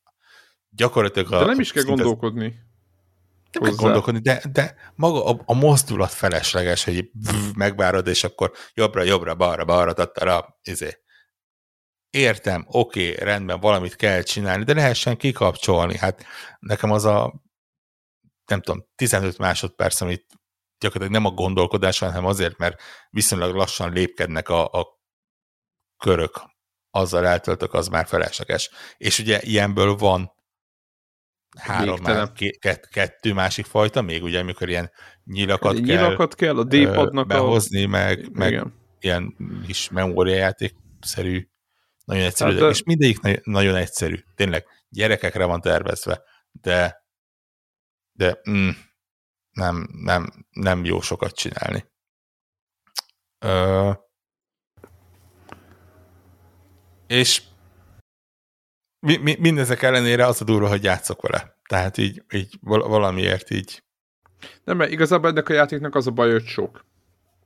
gyakorlatilag... De nem is kell gondolkodni. Nem kell gondolkodni, de, de maga a, a mozdulat felesleges, hogy megvárod, és akkor jobbra, jobbra, balra, balra, tattara, izé. Értem, oké, okay, rendben, valamit kell csinálni, de lehessen kikapcsolni. Hát nekem az a, nem tudom, 15 másodperc, amit gyakorlatilag nem a gondolkodás, hanem azért, mert viszonylag lassan lépkednek a, a körök, azzal eltöltök, az már felesleges. És ugye ilyenből van három, már, kett, kettő másik fajta, még ugye, amikor ilyen nyilakat, kell, nyilakat kell, a D-padnak behozni, a... meg, meg ilyen kis memóriajáték-szerű, nagyon egyszerű, hát, de... és mindegyik nagyon egyszerű. Tényleg, gyerekekre van tervezve, de de mm, nem, nem, nem jó sokat csinálni. Ö, és mi, mi, mindezek ellenére az a durva, hogy játszok vele. Tehát így, így valamiért így. Nem, mert igazából ennek a játéknak az a baj, hogy sok.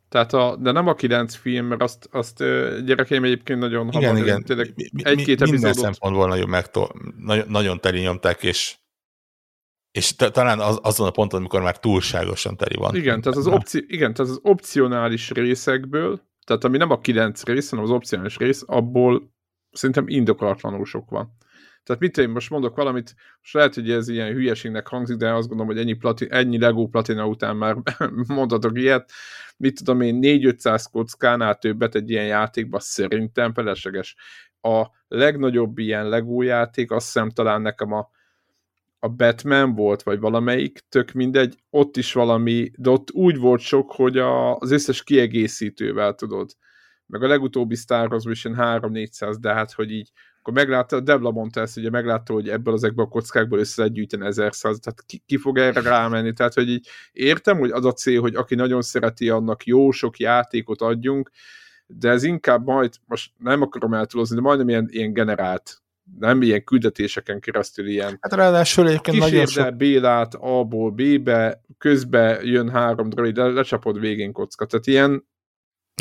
Tehát a, de nem a kilenc film, mert azt, azt gyerekeim egyébként nagyon igen, hamar, igen. tényleg egy-két epizódot. Minden szempontból nagyon, megtol, nagyon, nagyon teli nyomták, és, és talán az, azon a ponton, amikor már túlságosan teli van. Igen, tehát az, opci, igen, tehát az opcionális részekből, tehát ami nem a kilenc rész, hanem az opcionális rész, abból szerintem indokolatlanul sok van. Tehát mit én most mondok valamit, most lehet, hogy ez ilyen hülyeségnek hangzik, de azt gondolom, hogy ennyi, plati, ennyi Lego platina után már mondhatok ilyet. Mit tudom én, 4-500 kockánál többet egy ilyen játékban szerintem felesleges. A legnagyobb ilyen Lego játék, azt hiszem talán nekem a, a Batman volt, vagy valamelyik, tök mindegy, ott is valami, de ott úgy volt sok, hogy a, az összes kiegészítővel tudod meg a legutóbbi Star Wars Mission 3-400, de hát, hogy így, akkor meglátta, Debla mondta ezt, ugye meglátta, hogy ebből ezekből a kockákból össze lehet gyűjteni 1100, tehát ki, ki fog erre rámenni, tehát, hogy így értem, hogy az a cél, hogy aki nagyon szereti, annak jó sok játékot adjunk, de ez inkább majd, most nem akarom eltúlozni, de majdnem ilyen, ilyen generált nem ilyen küldetéseken keresztül ilyen hát ráadásul egyébként nagyon sok... Bélát A-ból B-be, közbe jön három droid, lecsapod végén kocka. Tehát ilyen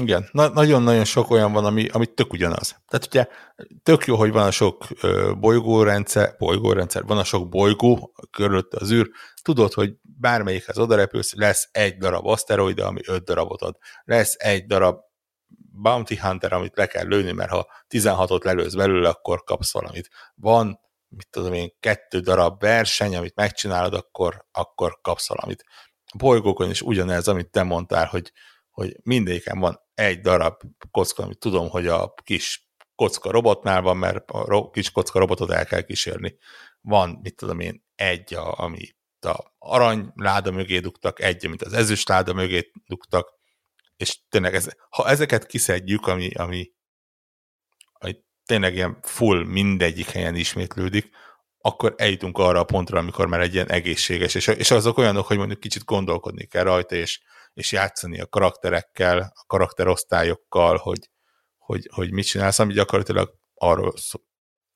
igen, Na, nagyon-nagyon sok olyan van, ami, ami tök ugyanaz. Tehát ugye tök jó, hogy van a sok ö, bolygórendszer, bolygórendszer, van a sok bolygó körülött az űr, tudod, hogy bármelyikhez odarepülsz, lesz egy darab aszteroida, ami öt darabot ad. Lesz egy darab bounty hunter, amit le kell lőni, mert ha 16-ot lelősz belőle, akkor kapsz valamit. Van, mit tudom én, kettő darab verseny, amit megcsinálod, akkor, akkor kapsz valamit. A bolygókon is ugyanez, amit te mondtál, hogy, hogy mindéken van egy darab kocka, amit tudom, hogy a kis kocka robotnál van, mert a kis kocka robotot el kell kísérni. Van, mit tudom én, egy, a, ami a arany láda mögé dugtak, egy, amit az ezüst láda mögé dugtak, és tényleg ez, ha ezeket kiszedjük, ami, ami, ami tényleg ilyen full mindegyik helyen ismétlődik, akkor eljutunk arra a pontra, amikor már egy ilyen egészséges, és, és azok olyanok, hogy mondjuk kicsit gondolkodni kell rajta, és, és játszani a karakterekkel, a karakterosztályokkal, hogy, hogy, hogy mit csinálsz, ami gyakorlatilag arról szó,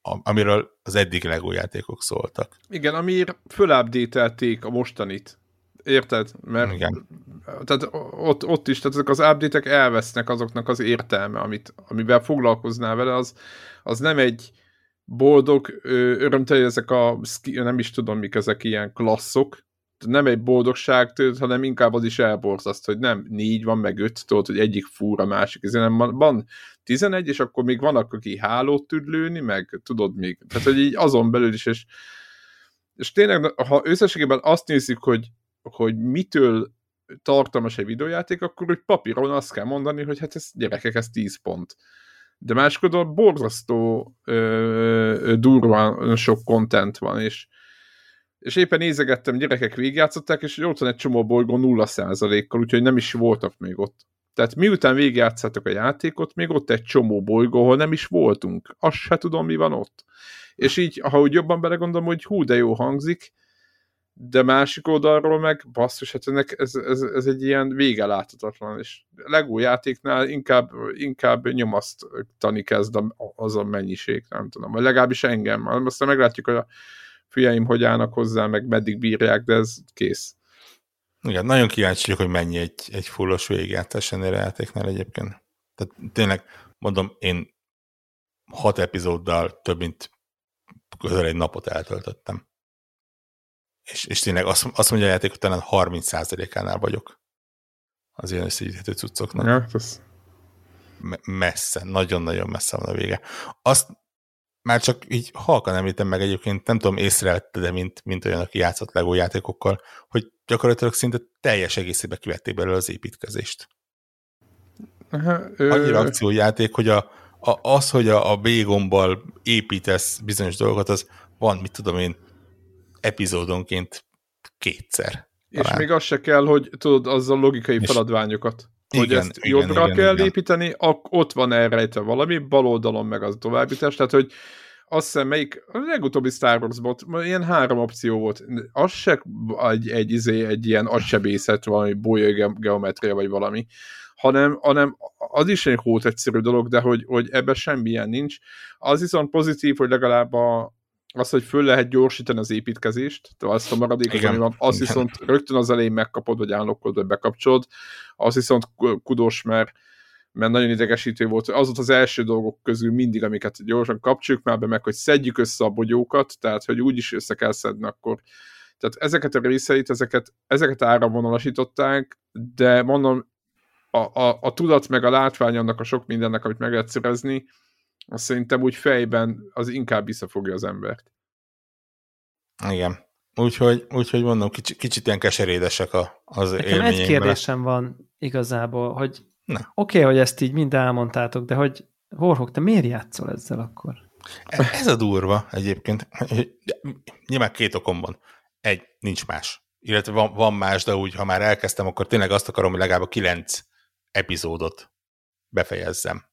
amiről az eddig LEGO játékok szóltak. Igen, amiért fölupdatelték a mostanit. Érted? Mert Igen. Tehát ott, ott is, tehát ezek az update elvesznek azoknak az értelme, amit, amivel foglalkoznál vele, az, az nem egy boldog, örömteli ezek a, nem is tudom mik ezek ilyen klasszok, nem egy boldogság tőt, hanem inkább az is elborzaszt, hogy nem négy van, meg öt, tudod, hogy egyik fúra, másik, ez nem van, van 11, és akkor még vannak, aki hálót tud lőni, meg tudod még, tehát hogy így azon belül is, és, és tényleg, ha összességében azt nézzük, hogy, hogy mitől tartalmas egy videójáték, akkor hogy papíron azt kell mondani, hogy hát ez gyerekek, ez 10 pont. De máskor borzasztó ö, durván sok content van, és, és éppen nézegettem, gyerekek végigjátszották, és ott van egy csomó bolygó 0%-kal, úgyhogy nem is voltak még ott. Tehát miután végigjátszátok a játékot, még ott egy csomó bolygó, ahol nem is voltunk. Azt se tudom, mi van ott. És így, ha úgy jobban belegondolom, hogy hú, de jó hangzik, de másik oldalról meg basszus, hát ennek ez, ez, ez egy ilyen vége láthatatlan, és Lego játéknál inkább, inkább nyomasztani kezd az a mennyiség, nem tudom, vagy legalábbis engem, aztán meglátjuk, hogy a fiaim hogy állnak hozzá, meg meddig bírják, de ez kész. Igen, nagyon kíváncsi hogy mennyi egy, egy fullos végigjátás ennél a játéknál egyébként. Tehát tényleg, mondom, én hat epizóddal több mint közel egy napot eltöltöttem és, és tényleg azt, azt mondja a játék, hogy talán 30%-ánál vagyok az ilyen összegyűjthető cuccoknak. Ja, ez... messze, nagyon-nagyon messze van a vége. Azt már csak így halkan említem meg egyébként, nem tudom, észrevette, de mint, mint olyan, aki játszott LEGO játékokkal, hogy gyakorlatilag szinte teljes egészébe kivették belőle az építkezést. Annyira akciójáték, hogy a, a, az, hogy a, a B gombbal építesz bizonyos dolgokat, az van, mit tudom én, epizódonként kétszer. Talán. És még az se kell, hogy tudod, azzal logikai és feladványokat. Hogy igen, ezt igen, jobbra igen, kell igen. építeni, ott van elrejtve valami, bal oldalon meg az továbbítás, tehát hogy azt hiszem, melyik, a legutóbbi Star Wars bot, ilyen három opció volt. Az se egy, egy, izé, egy ilyen agysebészet, valami bolya geometria, vagy valami, hanem, hanem az is egy hót egyszerű dolog, de hogy, hogy ebben semmilyen nincs. Az viszont pozitív, hogy legalább a, az, hogy föl lehet gyorsítani az építkezést, de azt a maradékot, ami van, azt viszont rögtön az elején megkapod, vagy állokod, vagy bekapcsolod, az viszont kudós, mert, mert nagyon idegesítő volt. Az volt az első dolgok közül mindig, amiket gyorsan kapcsoljuk már be, meg hogy szedjük össze a bogyókat, tehát hogy úgy is össze kell szedni akkor. Tehát ezeket a részeit, ezeket, ezeket áramvonalasították, de mondom, a, a, a tudat meg a látvány annak a sok mindennek, amit meg lehet szerezni, azt szerintem úgy fejben az inkább visszafogja az embert. Igen. Úgyhogy, úgyhogy mondom, kicsit, kicsit ilyen keserédesek a, az Nekem egy kérdésem van igazából, hogy oké, okay, hogy ezt így mind elmondtátok, de hogy Horhok, te miért játszol ezzel akkor? Ez a durva egyébként. Nyilván két okom van. Egy, nincs más. Illetve van, van más, de úgy, ha már elkezdtem, akkor tényleg azt akarom, hogy legalább a kilenc epizódot befejezzem.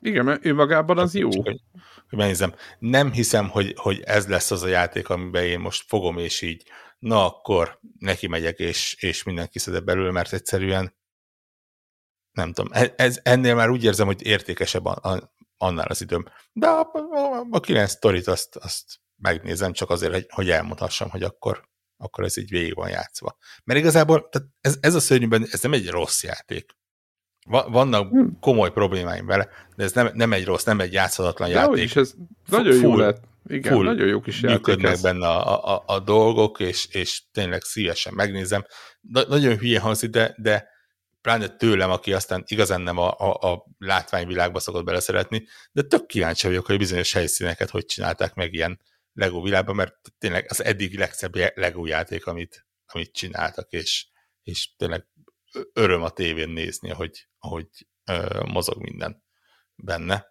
Igen, mert ő magában az jó. Hogy, hogy megnézem. Nem hiszem, hogy, hogy ez lesz az a játék, amiben én most fogom, és így, na akkor neki megyek, és, és minden kiszedek belőle, mert egyszerűen nem tudom, e, ez, ennél már úgy érzem, hogy értékesebb a, a, annál az időm. De a, a, a kilenc sztorit azt, azt megnézem csak azért, hogy, hogy elmondhassam, hogy akkor, akkor ez így végig van játszva. Mert igazából tehát ez, ez a szörnyűben, ez nem egy rossz játék. Vannak hmm. komoly problémáim vele, de ez nem, nem egy rossz, nem egy játszhatatlan de játék. Is, ez nagyon full, jó lett. Igen, full nagyon jó kis játék működnek ez. benne a, a, a dolgok, és, és tényleg szívesen megnézem. Na, nagyon hülye hangzik, de, de pláne tőlem, aki aztán igazán nem a, a, a látványvilágba szokott beleszeretni, de tök kíváncsi vagyok, hogy bizonyos helyszíneket hogy csinálták meg ilyen Lego világban, mert tényleg az eddig legszebb Lego játék, amit, amit csináltak, és, és tényleg öröm a tévén nézni, ahogy, ahogy ö, mozog minden benne.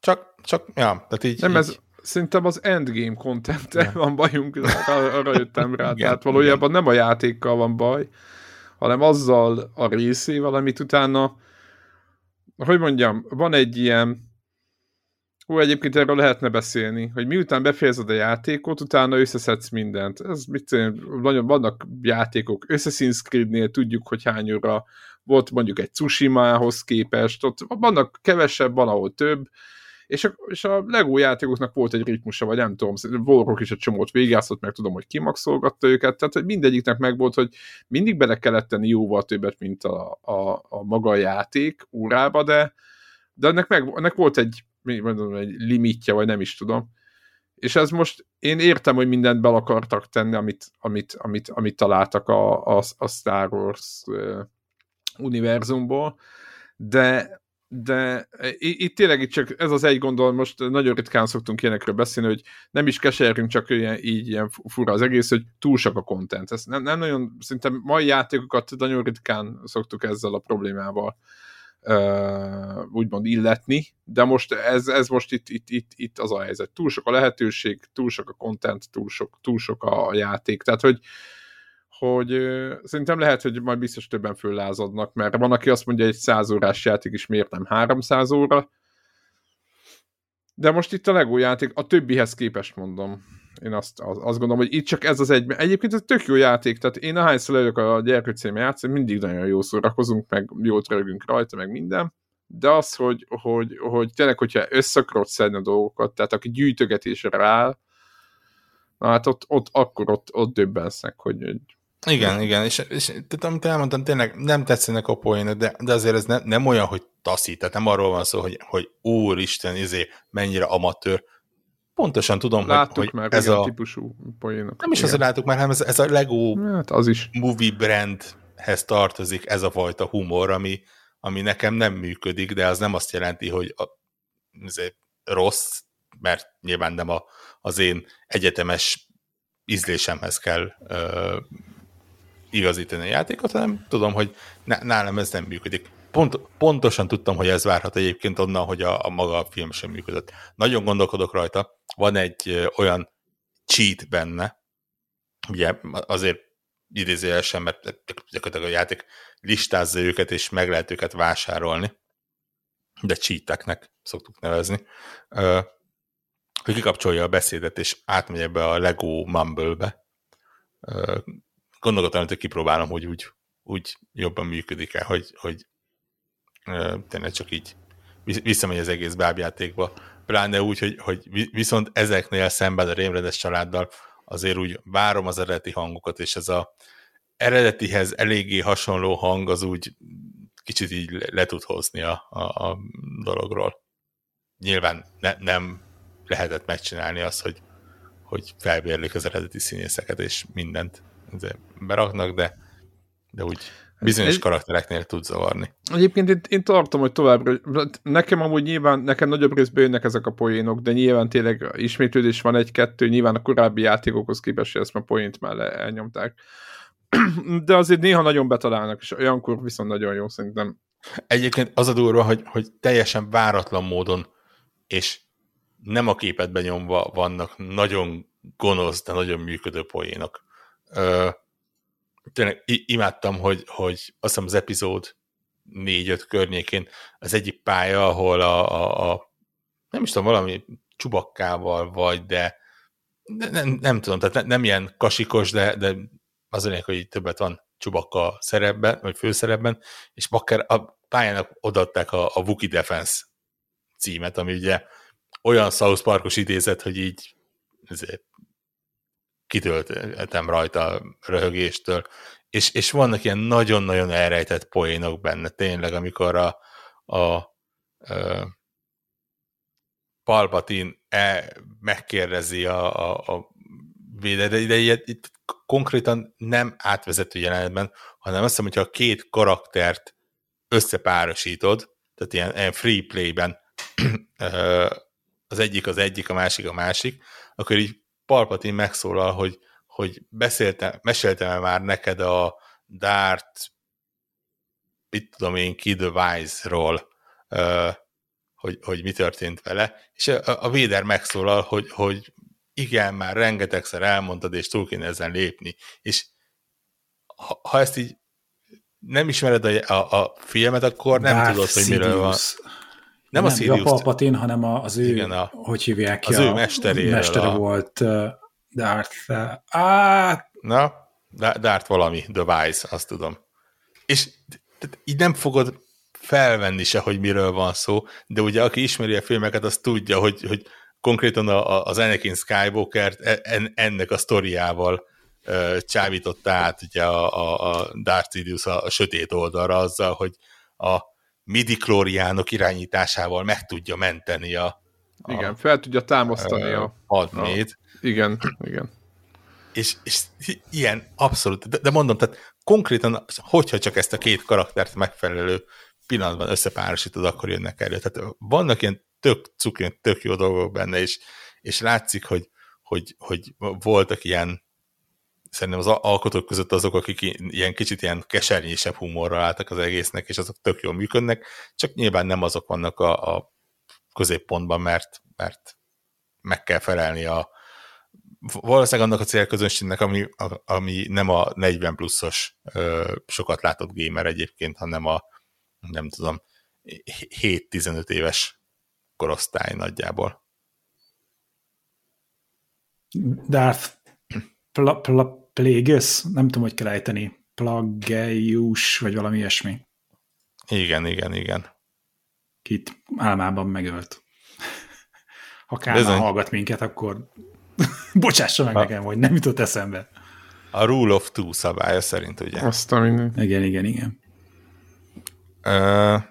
Csak, csak, ja, tehát így... Nem, így... ez szerintem az endgame content ja. van bajunk, arra jöttem rá. igen, tehát valójában igen. nem a játékkal van baj, hanem azzal a részével, amit utána, hogy mondjam, van egy ilyen Hú, egyébként erről lehetne beszélni, hogy miután befejezed a játékot, utána összeszedsz mindent. Ez mit nagyon vannak játékok. Creed-nél tudjuk, hogy hány óra volt mondjuk egy Tsushima-hoz képest, ott vannak kevesebb, van ahol több, és a, és a Lego játékoknak volt egy ritmusa, vagy nem tudom, Volrok is egy csomót végigjátszott, meg tudom, hogy kimaxolgatta őket, tehát hogy mindegyiknek meg volt, hogy mindig bele kellett tenni jóval többet, mint a, a, a maga a játék órába, de, de ennek, meg, ennek volt egy mondom, egy limitje, vagy nem is tudom. És ez most, én értem, hogy mindent bel akartak tenni, amit, amit, amit, amit találtak a, a, a Star Wars uh, univerzumból, de de itt tényleg itt csak ez az egy gondol, most nagyon ritkán szoktunk ilyenekről beszélni, hogy nem is keserünk, csak ilyen, így ilyen fura az egész, hogy túl sok a content. Ez nem, nem nagyon, szinte mai játékokat nagyon ritkán szoktuk ezzel a problémával uh, úgymond illetni, de most ez, ez most itt, itt, itt, itt az a helyzet. Túl sok a lehetőség, túl sok a content, túl sok, túl sok a játék. Tehát, hogy, hogy uh, szerintem lehet, hogy majd biztos többen föllázadnak, mert van, aki azt mondja, egy 100 órás játék is miért nem 300 óra, de most itt a Lego játék, a többihez képest mondom. Én azt, az, azt gondolom, hogy itt csak ez az egy... Egyébként ez tök jó játék, tehát én ahányszor lejövök a gyerkőcémmel játszani, mindig nagyon jó szórakozunk, meg jót rögünk rajta, meg minden. De az, hogy, hogy, hogy tényleg, hogyha össze akarod szedni a dolgokat, tehát aki gyűjtögetésre rááll, na hát ott, ott akkor ott, ott döbbensznek, hogy, hogy igen, igen, és, és tehát, amit elmondtam, tényleg nem tetszenek a poénok, de, de azért ez ne, nem olyan, hogy taszít, tehát nem arról van szó, hogy, hogy úristen, izé, mennyire amatőr. Pontosan tudom, láttuk hogy, hogy már ez a típusú poénok. Nem is azért láttuk már, hanem ez, ez a Lego hát az is. movie brandhez tartozik ez a fajta humor, ami, ami nekem nem működik, de az nem azt jelenti, hogy a, azért rossz, mert nyilván nem a, az én egyetemes ízlésemhez kell ö, igazítani a játékot, hanem tudom, hogy nálam ez nem működik. Pont, pontosan tudtam, hogy ez várhat egyébként onnan, hogy a, a maga a film sem működött. Nagyon gondolkodok rajta. Van egy olyan cheat benne, ugye azért idézőjelesen, mert gyakorlatilag a játék listázza őket, és meg lehet őket vásárolni, de cheateknek szoktuk nevezni, hogy kikapcsolja a beszédet, és átmegy ebbe a Lego Mumble-be. Gondolkodtam, hogy kipróbálom, hogy úgy, úgy jobban működik-e, hogy, hogy tényleg csak így visszamegy az egész bábjátékba. Pláne úgy, hogy, hogy viszont ezeknél szemben a rémredes családdal azért úgy várom az eredeti hangokat, és ez a eredetihez eléggé hasonló hang az úgy kicsit így le tud hozni a, a, a dologról. Nyilván ne, nem lehetett megcsinálni azt, hogy, hogy felbérlik az eredeti színészeket, és mindent beraknak, de, de úgy bizonyos egy, karaktereknél tud zavarni. Egyébként én, én tartom, hogy továbbra, nekem amúgy nyilván, nekem nagyobb részben jönnek ezek a poénok, de nyilván tényleg ismétlődés van egy-kettő, nyilván a korábbi játékokhoz képest, ezt a poént már elnyomták. De azért néha nagyon betalálnak, és olyankor viszont nagyon jó szerintem. Egyébként az a durva, hogy, hogy teljesen váratlan módon, és nem a képet nyomva vannak nagyon gonosz, de nagyon működő poénok. Ö, tényleg imádtam, hogy, hogy azt hiszem az epizód 4-5 környékén az egyik pálya, ahol a, a, a nem is tudom, valami csubakkával vagy, de, nem, nem tudom, tehát ne, nem ilyen kasikos, de, de az a hogy többet van Csubaka szerepben, vagy főszerepben, és Bakker a pályának odaadták a, a Wookie Defense címet, ami ugye olyan South Parkos idézet, hogy így kitöltem rajta röhögéstől, és, és vannak ilyen nagyon-nagyon elrejtett poénok benne, tényleg, amikor a, a, a Palpatin e, megkérdezi a, a, a védere, de ilyet, itt konkrétan nem átvezető jelenetben, hanem azt hiszem, hogyha a két karaktert összepárosítod, tehát ilyen, ilyen free play-ben az egyik az egyik, a másik a másik, akkor így Palpatin megszólal, hogy, hogy beszéltem, meséltem már neked a Dart, mit tudom én, Kid Wise-ról, hogy, hogy mi történt vele, és a, a Véder megszólal, hogy, hogy igen, már rengetegszer elmondtad, és túl kéne ezen lépni, és ha, ha ezt így nem ismered a, a, a filmet, akkor nem Darth tudod, hogy miről van. Nem, nem a Sirius. a Palpatine, hanem az ő, igen, a, hogy hívják ki, az a ő mesteréről. Mestere a... volt uh, Darth. Uh, á... Na, Darth valami, The Wise, azt tudom. És tehát így nem fogod felvenni se, hogy miről van szó, de ugye aki ismeri a filmeket, az tudja, hogy, hogy konkrétan a, a, az Anakin Skywalker-t en, ennek a sztoriával uh, csábította át ugye a, a, a Darth Sidious a, a sötét oldalra azzal, hogy a midi irányításával meg tudja menteni a, a igen, fel tudja támasztani a, hadmét. Igen, igen. És, és ilyen abszolút, de, de mondom, tehát konkrétan, hogyha csak ezt a két karaktert megfelelő pillanatban összepárosítod, akkor jönnek elő. Tehát vannak ilyen tök cukri, tök jó dolgok benne, és, és látszik, hogy, hogy, hogy voltak ilyen szerintem az alkotók között azok, akik ilyen kicsit ilyen kesernyésebb humorral álltak az egésznek, és azok tök jól működnek, csak nyilván nem azok vannak a, a középpontban, mert, mert meg kell felelni a valószínűleg annak a célközönségnek, ami, ami nem a 40 pluszos ö, sokat látott gamer egyébként, hanem a nem tudom, 7-15 éves korosztály nagyjából. Darth pl- pl- Plagueis, nem tudom, hogy kell ejteni, Plageus, vagy valami ilyesmi. Igen, igen, igen. Kit álmában megölt. Ha Kálmán hallgat minket, akkor bocsássa meg a... nekem, hogy nem jutott eszembe. A Rule of Two szabálya szerint, ugye? Azt a minden. Igen, igen, igen. Uh,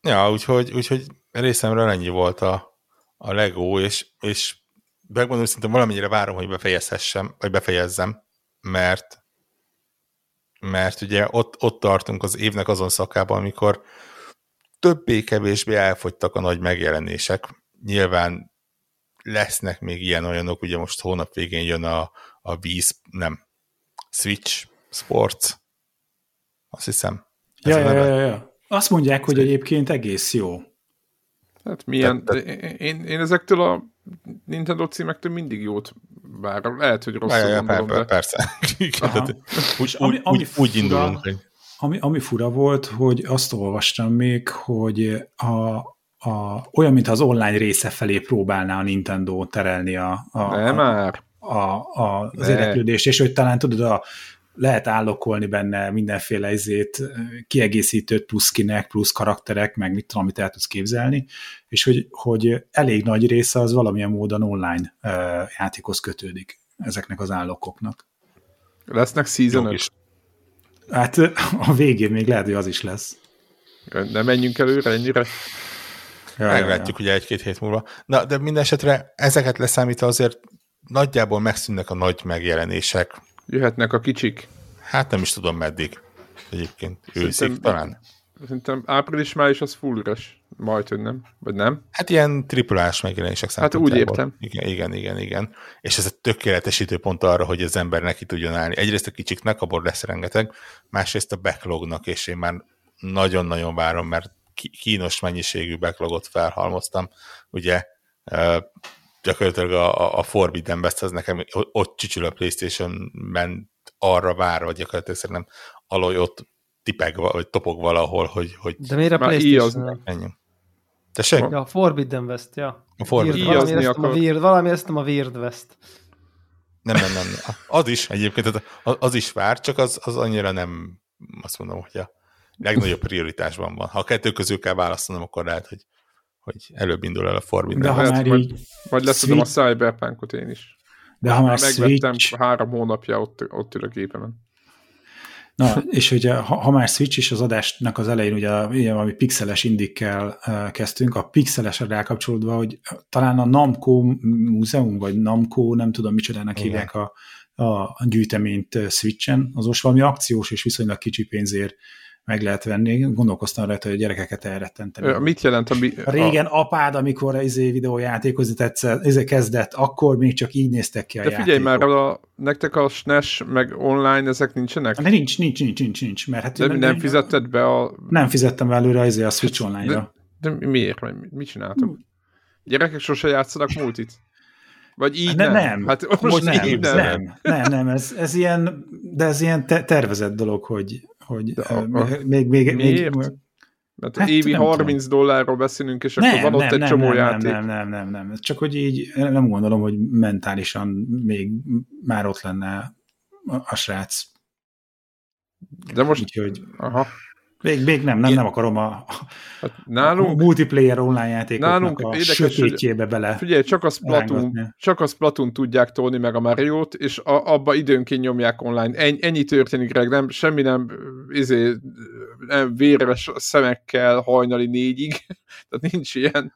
ja, úgyhogy, úgyhogy részemről ennyi volt a, a Lego, és, és megmondom, szerintem valamennyire várom, hogy befejezhessem, vagy befejezzem, mert mert ugye ott, ott tartunk az évnek azon szakában, amikor többé-kevésbé elfogytak a nagy megjelenések. Nyilván lesznek még ilyen olyanok, ugye most hónap végén jön a, a víz, nem, Switch Sports, azt hiszem. Ja, ja, ja, ja. Azt mondják, hogy egyébként egész jó. Hát milyen, te, te... Én, én ezektől a Nintendo címektől mindig jót várom. Lehet, hogy rosszul ja, gondolom, per, de... Persze. úgy, ami, ami úgy, fura, úgy indulunk. Hogy... Ami, ami fura volt, hogy azt olvastam még, hogy a, a, olyan, mintha az online része felé próbálná a Nintendo terelni a, a, a, már. a, a, az érdeklődést, és hogy talán tudod, a, lehet állokolni benne mindenféle izét, kiegészítőt, plusz skinek, plusz karakterek, meg mit tudom, amit el tudsz képzelni, és hogy, hogy elég nagy része az valamilyen módon online uh, játékhoz kötődik ezeknek az állokoknak. Lesznek season is. Hát a végén még lehet, hogy az is lesz. Nem menjünk előre ennyire. Ja, Meglátjuk ja, ja. ugye egy-két hét múlva. Na, de minden esetre ezeket leszámítva azért nagyjából megszűnnek a nagy megjelenések. Jöhetnek a kicsik. Hát nem is tudom meddig. Egyébként őszik talán. Szerintem április-május az full üres. Majd, hogy nem. Vagy nem? Hát ilyen triplás megjelenések Hát úgy értem. Igen, igen, igen, igen. És ez a tökéletes időpont arra, hogy az ember neki tudjon állni. Egyrészt a kicsiknek, abból lesz rengeteg, másrészt a backlognak, és én már nagyon-nagyon várom, mert kínos mennyiségű backlogot felhalmoztam. Ugye gyakorlatilag a, a Forbidden West az nekem ott csücsül a Playstation-ben arra vár, vagy gyakorlatilag szerintem Aloy ott tipeg, vagy topog valahol, hogy... hogy De miért a Playstation? Menjünk. Tessék? Ja, a Forbidden West, ja. A Forbidden Weird, valami, a Weird, valami ezt a Weird West. Nem, nem, nem. Az is egyébként, az is vár, csak az, az annyira nem, azt mondom, hogy a legnagyobb prioritásban van. Ha a kettő közül kell választanom, akkor lehet, hogy, hogy előbb indul el a Forbidden. De ha már így vagy leszedem a Cyberpunkot én is. De ha már Megvettem Switch... három hónapja, ott, ott ül a gépemen. Na, és hogy ha, ha már Switch is az adásnak az elején ugye, ugye valami pixeles indikkel uh, kezdtünk, a pixelesre rákapcsolódva, hogy talán a Namco múzeum, vagy Namco, nem tudom micsodának Igen. hívják a, a gyűjteményt Switchen, az most valami akciós és viszonylag kicsi pénzért meg lehet venni. Gondolkoztam rajta, hogy a gyerekeket elrettenteni. Mit jelent a... Mi, a régen a... apád, amikor az izé videójátékozni tetszett, izé kezdett, akkor még csak így néztek ki a De figyelj játékok. már, a, nektek a SNES meg online ezek nincsenek? De nincs, nincs, nincs, nincs, nincs. Mert hát de nem, nem fizetted be a... Nem fizettem előre izé a Switch online-ra. De, de miért? Mit csináltok? Gyerekek sose játszanak multit? Vagy így nem? nem. Hát most, most nem, így nem. Nem, nem, nem ez, ez ilyen, de ez ilyen te tervezett dolog, hogy, hogy De, uh, még, még, még, mert hát évi 30 tudom. dollárról beszélünk, és nem, akkor van ott nem, egy nem, csomó nem, játék. Nem, nem, nem, nem, csak hogy így nem gondolom, hogy mentálisan még már ott lenne a, a srác. De most... Úgyhogy... Aha. Még, még nem, nem, nem akarom a, hát nálunk, a multiplayer online játékoknak nálunk a érdekes, sötétjébe bele. Figyelj, csak a, Splatoon, csak a Splatoon tudják tolni meg a Mario-t, és a, abba időnként nyomják online. En, ennyi történik, Greg, nem, semmi nem, izé, nem véres szemekkel hajnali négyig, tehát nincs ilyen.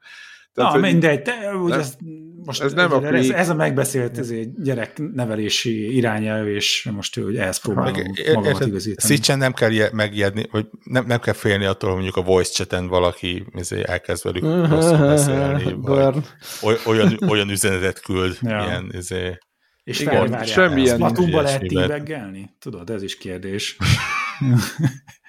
Tehát, Na, mindegy, te, úgy ez, most ez, nem a ez, ez a megbeszélt ez egy gyereknevelési irányelv, és most hogy ehhez próbálom magamat igazítani. Szicsen nem kell megijedni, vagy nem, nem kell félni attól, hogy mondjuk a voice chaten valaki izé, elkezd velük rosszul beszélni, vagy olyan, olyan üzenetet küld, ja. ilyen izé, és Igen, semmilyen. Splatoonba lehet tíbeggelni? Tudod, ez is kérdés.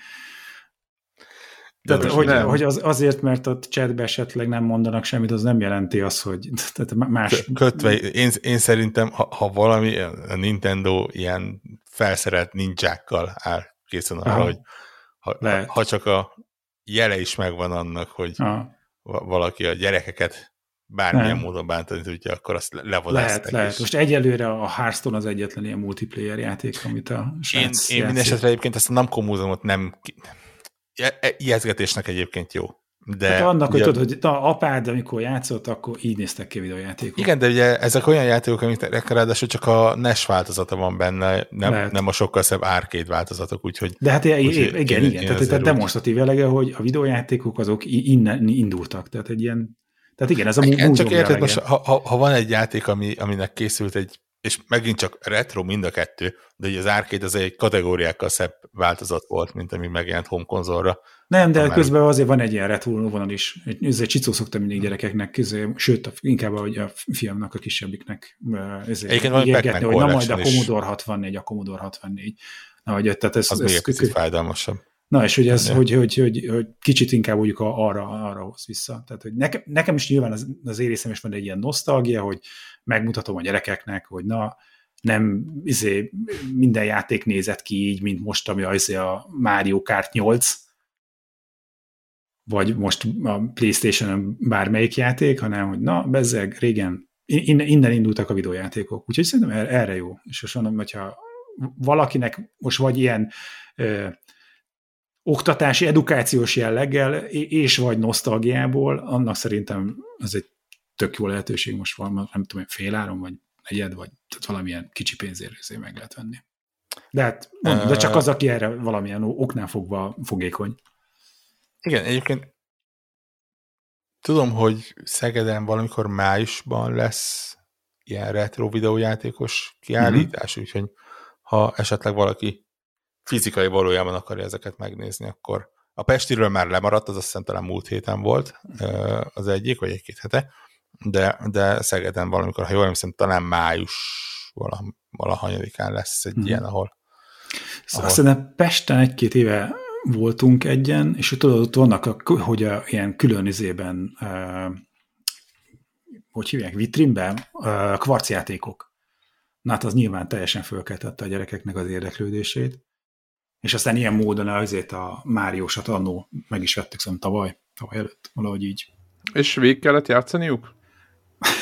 Tehát, hogy, nem. hogy az, azért, mert a chatbe esetleg nem mondanak semmit, az nem jelenti azt, hogy tehát más... Kötve, én, én szerintem, ha, ha valami, a Nintendo ilyen felszerelt ninjákkal áll készen arra, Aha. hogy ha, ha csak a jele is megvan annak, hogy Aha. valaki a gyerekeket bármilyen nem. módon bántani tudja, akkor azt levadászták. Lehet, lehet. Most egyelőre a Hearthstone az egyetlen ilyen multiplayer játék, amit a Én, én minden esetre egyébként ezt a Namco múzeumot nem ijeszgetésnek egyébként jó. De hát annak, ugye, hogy tudod, hogy na, apád, amikor játszott, akkor így néztek ki a videójátékok. Igen, de ugye ezek olyan játékok, amik ráadásul csak a NES változata van benne, nem, nem a sokkal szebb arcade változatok, úgyhogy... De hát úgy, igen, igen, én, igen. Én tehát, tehát demonstratív jelege, hogy a videójátékok azok innen indultak, tehát egy ilyen tehát igen, ez a igen, Csak érted, most, ha, ha, ha, van egy játék, ami, aminek készült egy és megint csak retro mind a kettő, de ugye az arcade az egy kategóriákkal szebb változat volt, mint ami megjelent home konzolra. Nem, de közben azért van egy ilyen retro vonal is. Ez egy csicó szokta mindig gyerekeknek, sőt, inkább a, a fiamnak, a kisebbiknek van egy hogy na majd a Commodore 64, a Commodore 64. Na, hogy, tehát ez, az ez, picit fájdalmasabb. Na, és hogy ez, hogy, hogy, hogy, hogy, kicsit inkább mondjuk arra, arra hoz vissza. Tehát, hogy nekem, nekem is nyilván az, az érészem is van egy ilyen nosztalgia, hogy megmutatom a gyerekeknek, hogy na, nem izé, minden játék nézett ki így, mint most, ami az a Mario Kart 8, vagy most a Playstation bármelyik játék, hanem, hogy na, bezzeg, régen, innen, innen indultak a videójátékok. Úgyhogy szerintem erre jó. És most mondom, hogyha valakinek most vagy ilyen ö, oktatási, edukációs jelleggel, és vagy nosztalgiából, annak szerintem ez egy tök jó lehetőség most van, nem tudom, féláron, vagy negyed, vagy tehát valamilyen kicsi pénzért meg lehet venni. De hát, mondom, de csak az, aki erre valamilyen oknál fogva fogékony. Igen, egyébként tudom, hogy Szegeden valamikor májusban lesz ilyen retro videójátékos kiállítás, mm-hmm. úgyhogy ha esetleg valaki fizikai valójában akarja ezeket megnézni, akkor a Pestiről már lemaradt, az azt hiszem talán múlt héten volt az egyik, vagy egy-két hete, de, de Szegeden valamikor, ha jól emlékszem, talán május valahanyadikán lesz egy hmm. ilyen, ahol... Szóval ahol... Aztán Pesten egy-két éve voltunk egyen, és tudod, ott vannak, a, hogy a, ilyen külön izében, uh, hogy hívják, vitrínben uh, kvarcjátékok. Na hát az nyilván teljesen fölkeltette a gyerekeknek az érdeklődését. És aztán ilyen módon azért a Máriósat annó meg is vettük, szóval tavaly, tavaly előtt, valahogy így. És végig kellett játszaniuk?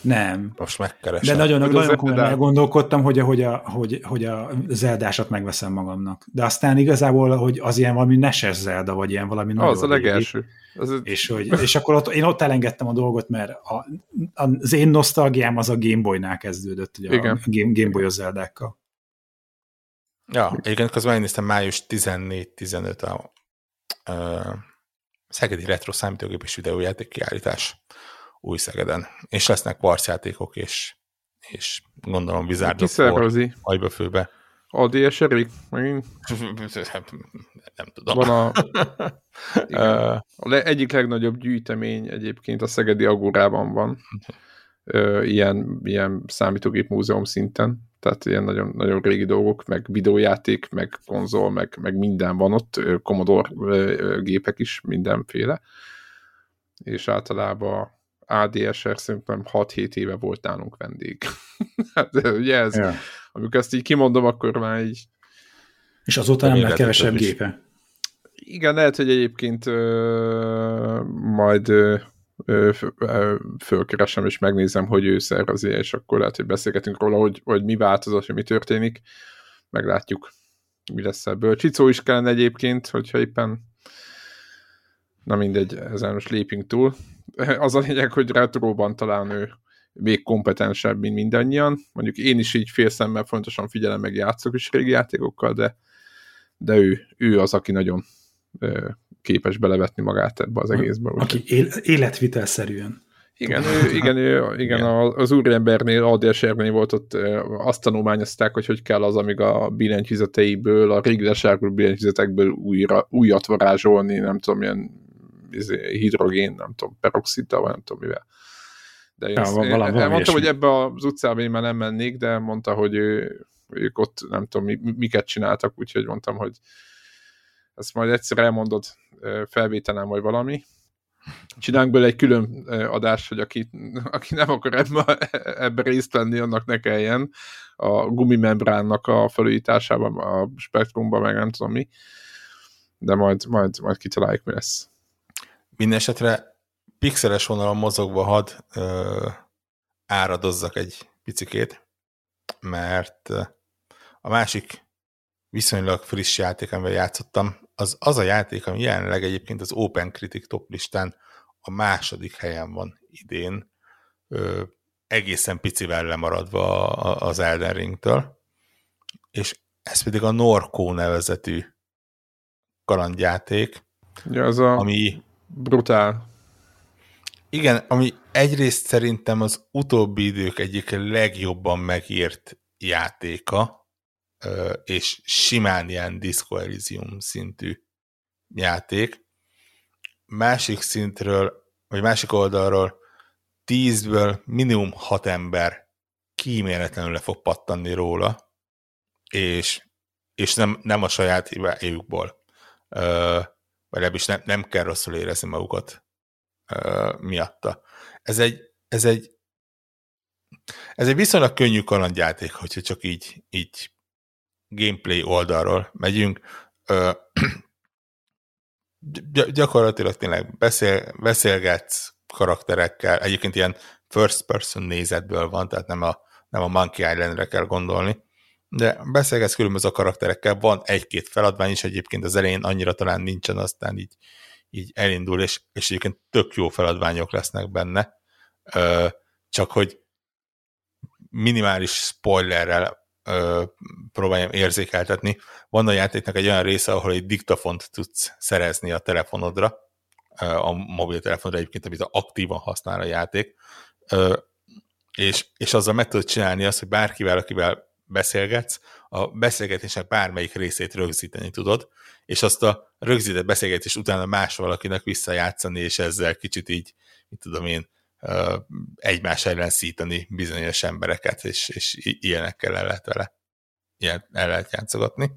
Nem. Most megkeresem. De nagyon, nagyon, nagyon komolyan elgondolkodtam, hogy, hogy, a, hogy, hogy a Zeldásat megveszem magamnak. De aztán igazából, hogy az ilyen valami neses Zelda, vagy ilyen valami nagyon Az a legelső. Az és, hogy, és akkor ott, én ott elengedtem a dolgot, mert a, az én nosztalgiám az a Gameboy-nál kezdődött, ugye Igen. a Game, Gameboy-os Zeldákkal. Ja, egyébként közben megnéztem május 14-15 a, a Szegedi Retro számítógépes videójáték kiállítás új Szegeden. És lesznek parcjátékok, és, és gondolom vizárdok Kiszervezi. Ajba főbe. ADS Erik? Megint? Nem tudom. Van a, igen, a egyik legnagyobb gyűjtemény egyébként a Szegedi Agórában van. Ilyen, ilyen számítógép múzeum szinten. Tehát ilyen nagyon, nagyon régi dolgok, meg videójáték, meg konzol, meg, meg minden van ott, Commodore gépek is, mindenféle. És általában ADSR szerintem 6-7 éve volt nálunk vendég. hát, ugye ez, ja. amikor ezt így kimondom, akkor már így... És azóta nem lett kevesebb is. gépe. Igen, lehet, hogy egyébként ö, majd ö, fölkeresem és megnézem, hogy ő szervezi, és akkor lehet, hogy beszélgetünk róla, hogy, hogy mi változott, hogy mi történik. Meglátjuk, mi lesz ebből. Csicó is kellene egyébként, hogyha éppen na mindegy, ezen most lépünk túl az a lényeg, hogy retróban talán ő még kompetensebb, mint mindannyian. Mondjuk én is így félszemmel fontosan figyelem, meg játszok is régi játékokkal, de, de ő, ő az, aki nagyon képes belevetni magát ebbe az egészbe. Aki él, életvitelszerűen. Igen, ő, igen, ő, igen, igen. az úriembernél, ADSR-nél volt ott, azt tanulmányozták, hogy hogy kell az, amíg a billentyűzeteiből, a régi lesárguló billentyűzetekből újra, újat varázsolni, nem tudom, milyen Izé, hidrogén, nem tudom, peroxiddal, vagy nem tudom mivel. De én, ja, ezt, én mondtam, hogy ebbe az utcába én már nem mennék, de mondta, hogy ő, ők ott nem tudom, mi, miket csináltak, úgyhogy mondtam, hogy ezt majd egyszer elmondod felvételen, vagy valami. Csinálunk bele egy külön adást, hogy aki, aki nem akar ebbe, ebbe részt venni, annak ne kelljen a gumimembránnak a felújításában, a spektrumban, meg nem tudom mi. De majd, majd, majd kitaláljuk, mi lesz. Mindenesetre pixeles vonalon mozogva had ö, áradozzak egy picikét, mert a másik viszonylag friss játék, amivel játszottam, az az a játék, ami jelenleg egyébként az Open Critic top listán a második helyen van idén, ö, egészen picivel lemaradva az Elden Ringtől, és ez pedig a Norco nevezetű kalandjáték, ja, az a... ami Brutál. Igen, ami egyrészt szerintem az utóbbi idők egyik legjobban megírt játéka, és simán ilyen Disco Elysium szintű játék. Másik szintről, vagy másik oldalról tízből minimum hat ember kíméletlenül le fog pattanni róla, és, és nem, nem a saját hibájukból vagy legalábbis nem, nem kell rosszul érezni magukat uh, miatta. Ez egy, ez egy ez egy viszonylag könnyű kalandjáték, hogyha csak így, így gameplay oldalról megyünk. Uh, gyakorlatilag tényleg beszél, beszélgetsz karakterekkel, egyébként ilyen first person nézetből van, tehát nem a, nem a Monkey Islandre kell gondolni, de beszélgetsz különböző karakterekkel, van egy-két feladvány is egyébként az elején annyira talán nincsen, aztán így, így elindul, és, és egyébként tök jó feladványok lesznek benne, ö, csak hogy minimális spoilerrel ö, próbáljam érzékeltetni. Van a játéknak egy olyan része, ahol egy diktafont tudsz szerezni a telefonodra, a mobiltelefonra egyébként, amit aktívan használ a játék, ö, és, és azzal meg tudod csinálni azt, hogy bárkivel, akivel beszélgetsz, a beszélgetésnek bármelyik részét rögzíteni tudod, és azt a rögzített beszélgetés utána más valakinek visszajátszani, és ezzel kicsit így, mit tudom én, egymás ellen szítani bizonyos embereket, és, és ilyenekkel el lehet vele ilyen el lehet játszogatni.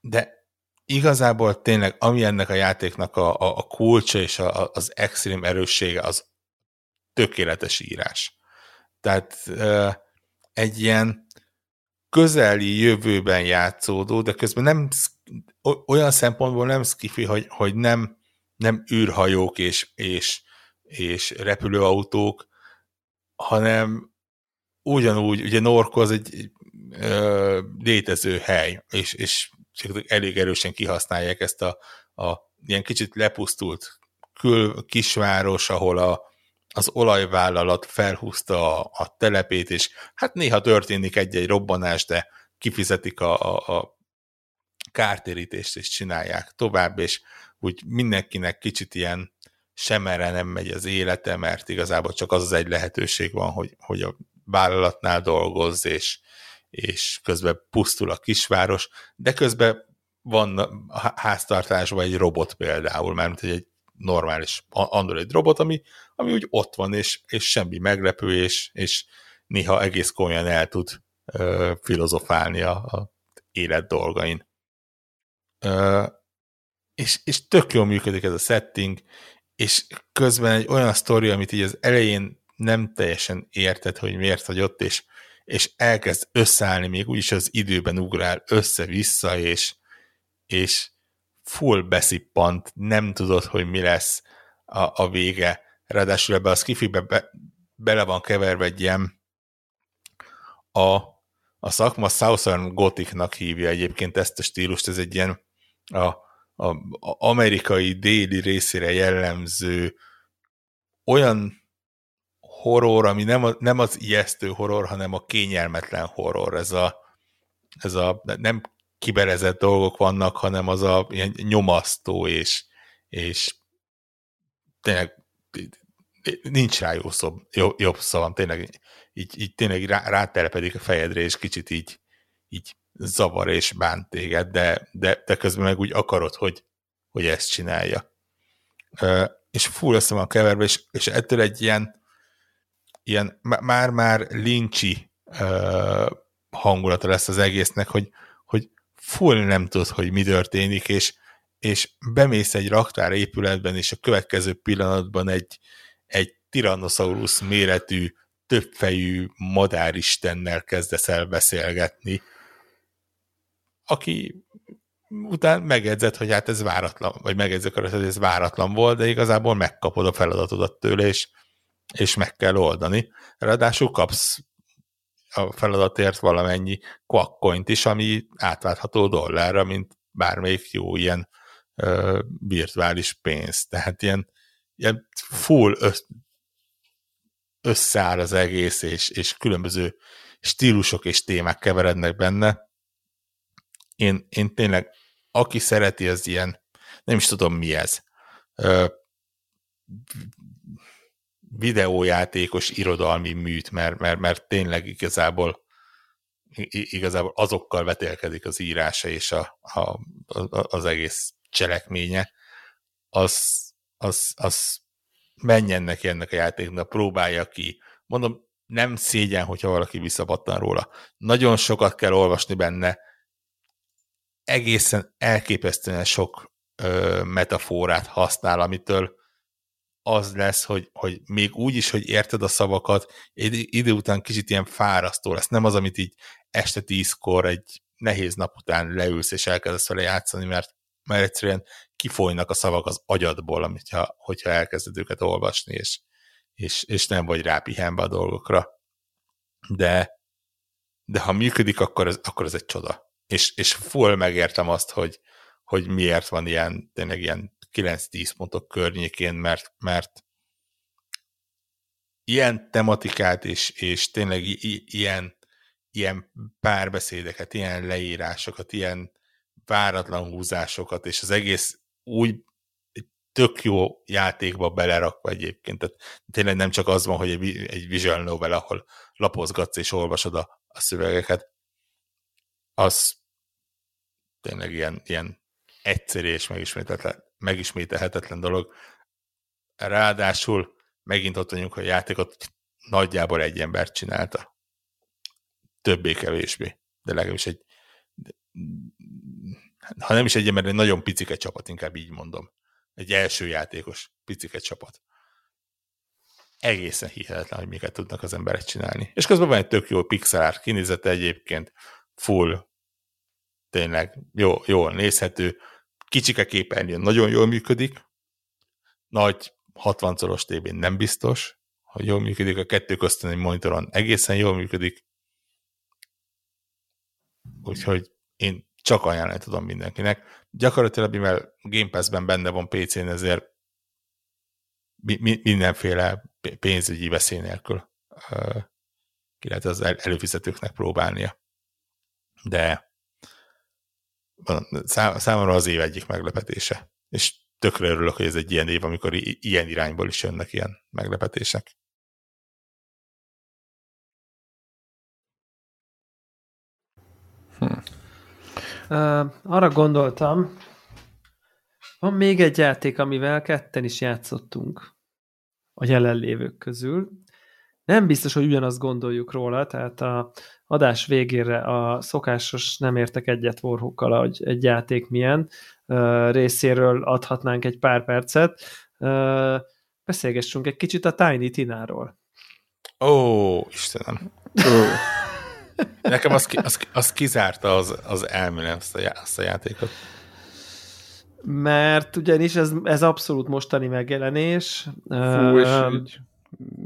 De igazából tényleg, ami ennek a játéknak a, a, a kulcsa és a, az extrém erőssége, az tökéletes írás. Tehát egy ilyen közeli jövőben játszódó, de közben nem olyan szempontból nem skifi, hogy, hogy nem, nem űrhajók és, és, és repülőautók, hanem ugyanúgy, ugye Norko az egy ö, létező hely, és, és elég erősen kihasználják ezt a, a ilyen kicsit lepusztult kül, kisváros, ahol a, az olajvállalat felhúzta a, a telepét, és hát néha történik egy-egy robbanás, de kifizetik a, a, a kártérítést, és csinálják tovább, és úgy mindenkinek kicsit ilyen semmerre nem megy az élete, mert igazából csak az az egy lehetőség van, hogy, hogy a vállalatnál dolgozz, és, és közben pusztul a kisváros, de közben van háztartásban egy robot például, mert egy normális Android robot, ami, ami úgy ott van, és, és semmi meglepő, és, és néha egész komolyan el tud ö, filozofálni a, a élet dolgain. Ö, és, és tök jól működik ez a setting, és közben egy olyan sztori, amit így az elején nem teljesen érted, hogy miért vagy ott, és, és elkezd összeállni, még úgyis az időben ugrál össze-vissza, és, és full beszippant, nem tudod, hogy mi lesz a, a vége. Ráadásul ebbe a skifibe be, bele van keverve egy ilyen a, a szakma Southern Gothicnak hívja egyébként ezt a stílust, ez egy ilyen a, a, amerikai déli részére jellemző olyan horror, ami nem, a, nem az ijesztő horror, hanem a kényelmetlen horror. Ez a, ez a nem kiberezett dolgok vannak, hanem az a ilyen nyomasztó, és, és tényleg nincs rá jó szó, jobb szavam, tényleg így, így tényleg rá, rátelepedik a fejedre, és kicsit így, így zavar és bánt téged, de, de, de közben meg úgy akarod, hogy, hogy ezt csinálja. És full össze van keverve, és, és ettől egy ilyen ilyen már-már lincsi hangulata lesz az egésznek, hogy, hogy full nem tudod, hogy mi történik, és, és bemész egy raktár épületben, és a következő pillanatban egy, egy Tyrannosaurus méretű, többfejű madáristennel kezdesz el beszélgetni, aki után megedzett, hogy hát ez váratlan, vagy megedzek arra, hogy ez váratlan volt, de igazából megkapod a feladatodat tőle, és, és meg kell oldani. Ráadásul kapsz a feladatért valamennyi quackcoint is, ami átváltható dollárra, mint bármelyik jó ilyen ö, virtuális pénz. Tehát ilyen, ilyen full össz, összeáll az egész, és, és különböző stílusok és témák keverednek benne. Én, én tényleg, aki szereti, az ilyen, nem is tudom mi ez, ö, videójátékos irodalmi műt, mert, mert, mert tényleg igazából igazából azokkal vetélkedik az írása és a, a, az egész cselekménye, az, az, az menjen neki ennek a játéknak, próbálja ki. Mondom, nem szégyen, hogyha valaki visszapattan róla. Nagyon sokat kell olvasni benne, egészen elképesztően sok ö, metaforát használ, amitől az lesz, hogy, hogy még úgy is, hogy érted a szavakat, egy idő után kicsit ilyen fárasztó lesz. Nem az, amit így este tízkor egy nehéz nap után leülsz és elkezdesz vele játszani, mert, mert egyszerűen kifolynak a szavak az agyadból, amit, ha, hogyha elkezded őket olvasni, és, és, és nem vagy rápihenve a dolgokra. De, de ha működik, akkor ez, akkor ez egy csoda. És, és full megértem azt, hogy, hogy miért van ilyen, tényleg ilyen 9-10 pontok környékén, mert, mert ilyen tematikát és, és tényleg ilyen, ilyen párbeszédeket, ilyen leírásokat, ilyen váratlan húzásokat, és az egész úgy tök jó játékba belerakva egyébként. Tehát tényleg nem csak az van, hogy egy, egy visual novel, ahol lapozgatsz és olvasod a, a szövegeket, az tényleg ilyen, ilyen egyszerű és megismételhetetlen, megismételhetetlen dolog. Ráadásul megint ott vagyunk, hogy a játékot nagyjából egy ember csinálta. Többé-kevésbé. De legalábbis egy ha nem is egy ember, egy nagyon picike csapat, inkább így mondom. Egy első játékos picike csapat. Egészen hihetetlen, hogy miket tudnak az emberek csinálni. És közben van egy tök jó pixel art kinézete egyébként, full, tényleg jó, jól nézhető, kicsike képernyőn nagyon jól működik, nagy 60-szoros tévén nem biztos, hogy jól működik a kettő köztön egy monitoron. Egészen jól működik. Úgyhogy én csak ajánlani tudom mindenkinek. Gyakorlatilag, mivel Game Pass-ben benne van PC-n, ezért mi, mindenféle pénzügyi veszély nélkül ki lehet az előfizetőknek próbálnia. De számomra az év egyik meglepetése. És tökre örülök, hogy ez egy ilyen év, amikor ilyen irányból is jönnek ilyen meglepetések. Hm. Uh, arra gondoltam, van még egy játék, amivel ketten is játszottunk a jelenlévők közül. Nem biztos, hogy ugyanazt gondoljuk róla, tehát a adás végére a szokásos nem értek egyet Warhawkkal, hogy egy játék milyen uh, részéről adhatnánk egy pár percet. Uh, beszélgessünk egy kicsit a Tiny Tináról. Ó, Istenem. Ó. Nekem az, az, az kizárta az, az elmélet azt a, azt a játékot. Mert ugyanis ez, ez abszolút mostani megjelenés. Fú, és így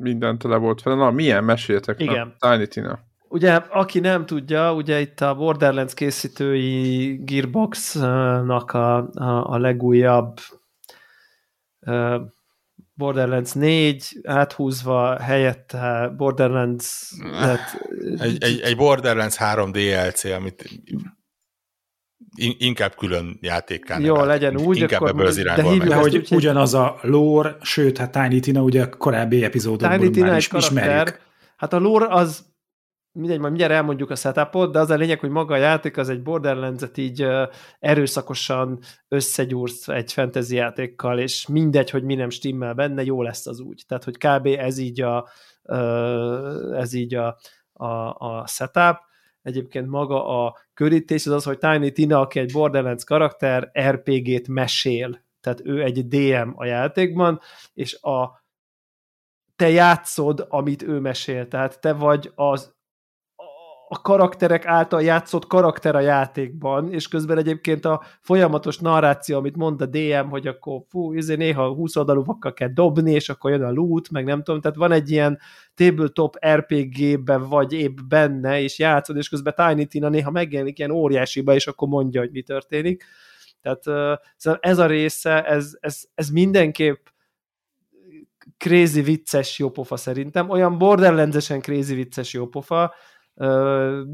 mindent le volt fel. Na, milyen? Meséltek. Igen. Na, Tiny Tina. Ugye, aki nem tudja, ugye itt a Borderlands készítői Gearbox-nak a, a, a legújabb Borderlands 4 áthúzva helyette Borderlands lett, egy, egy, egy Borderlands 3 DLC, amit inkább külön játékán. Jó, nevet. legyen úgy, inkább akkor ebből az irányból de hívjuk, hogy úgy, ugyanaz a lore, sőt, hát Tiny Tina ugye a korábbi epizódokban Tiny Tina már is ismerjük. Hát a lore az mindegy, majd mindjárt elmondjuk a setupot, de az a lényeg, hogy maga a játék az egy Borderlands-et így erőszakosan összegyúrsz egy fantasy játékkal, és mindegy, hogy mi nem stimmel benne, jó lesz az úgy. Tehát, hogy kb. ez így a, ez így a, a, a setup. Egyébként maga a körítés az az, hogy Tiny Tina, aki egy Borderlands karakter, RPG-t mesél. Tehát ő egy DM a játékban, és a te játszod, amit ő mesél. Tehát te vagy az a karakterek által játszott karakter a játékban, és közben egyébként a folyamatos narráció, amit mond a DM, hogy akkor fú, izé néha 20 oldalúakkal kell dobni, és akkor jön a loot, meg nem tudom, tehát van egy ilyen tabletop RPG-ben vagy épp benne, és játszod, és közben Tiny Tina néha megjelenik ilyen óriásiba, és akkor mondja, hogy mi történik. Tehát uh, ez a része, ez, ez, ez mindenképp crazy vicces jópofa szerintem, olyan borderlands crazy vicces jópofa, tehát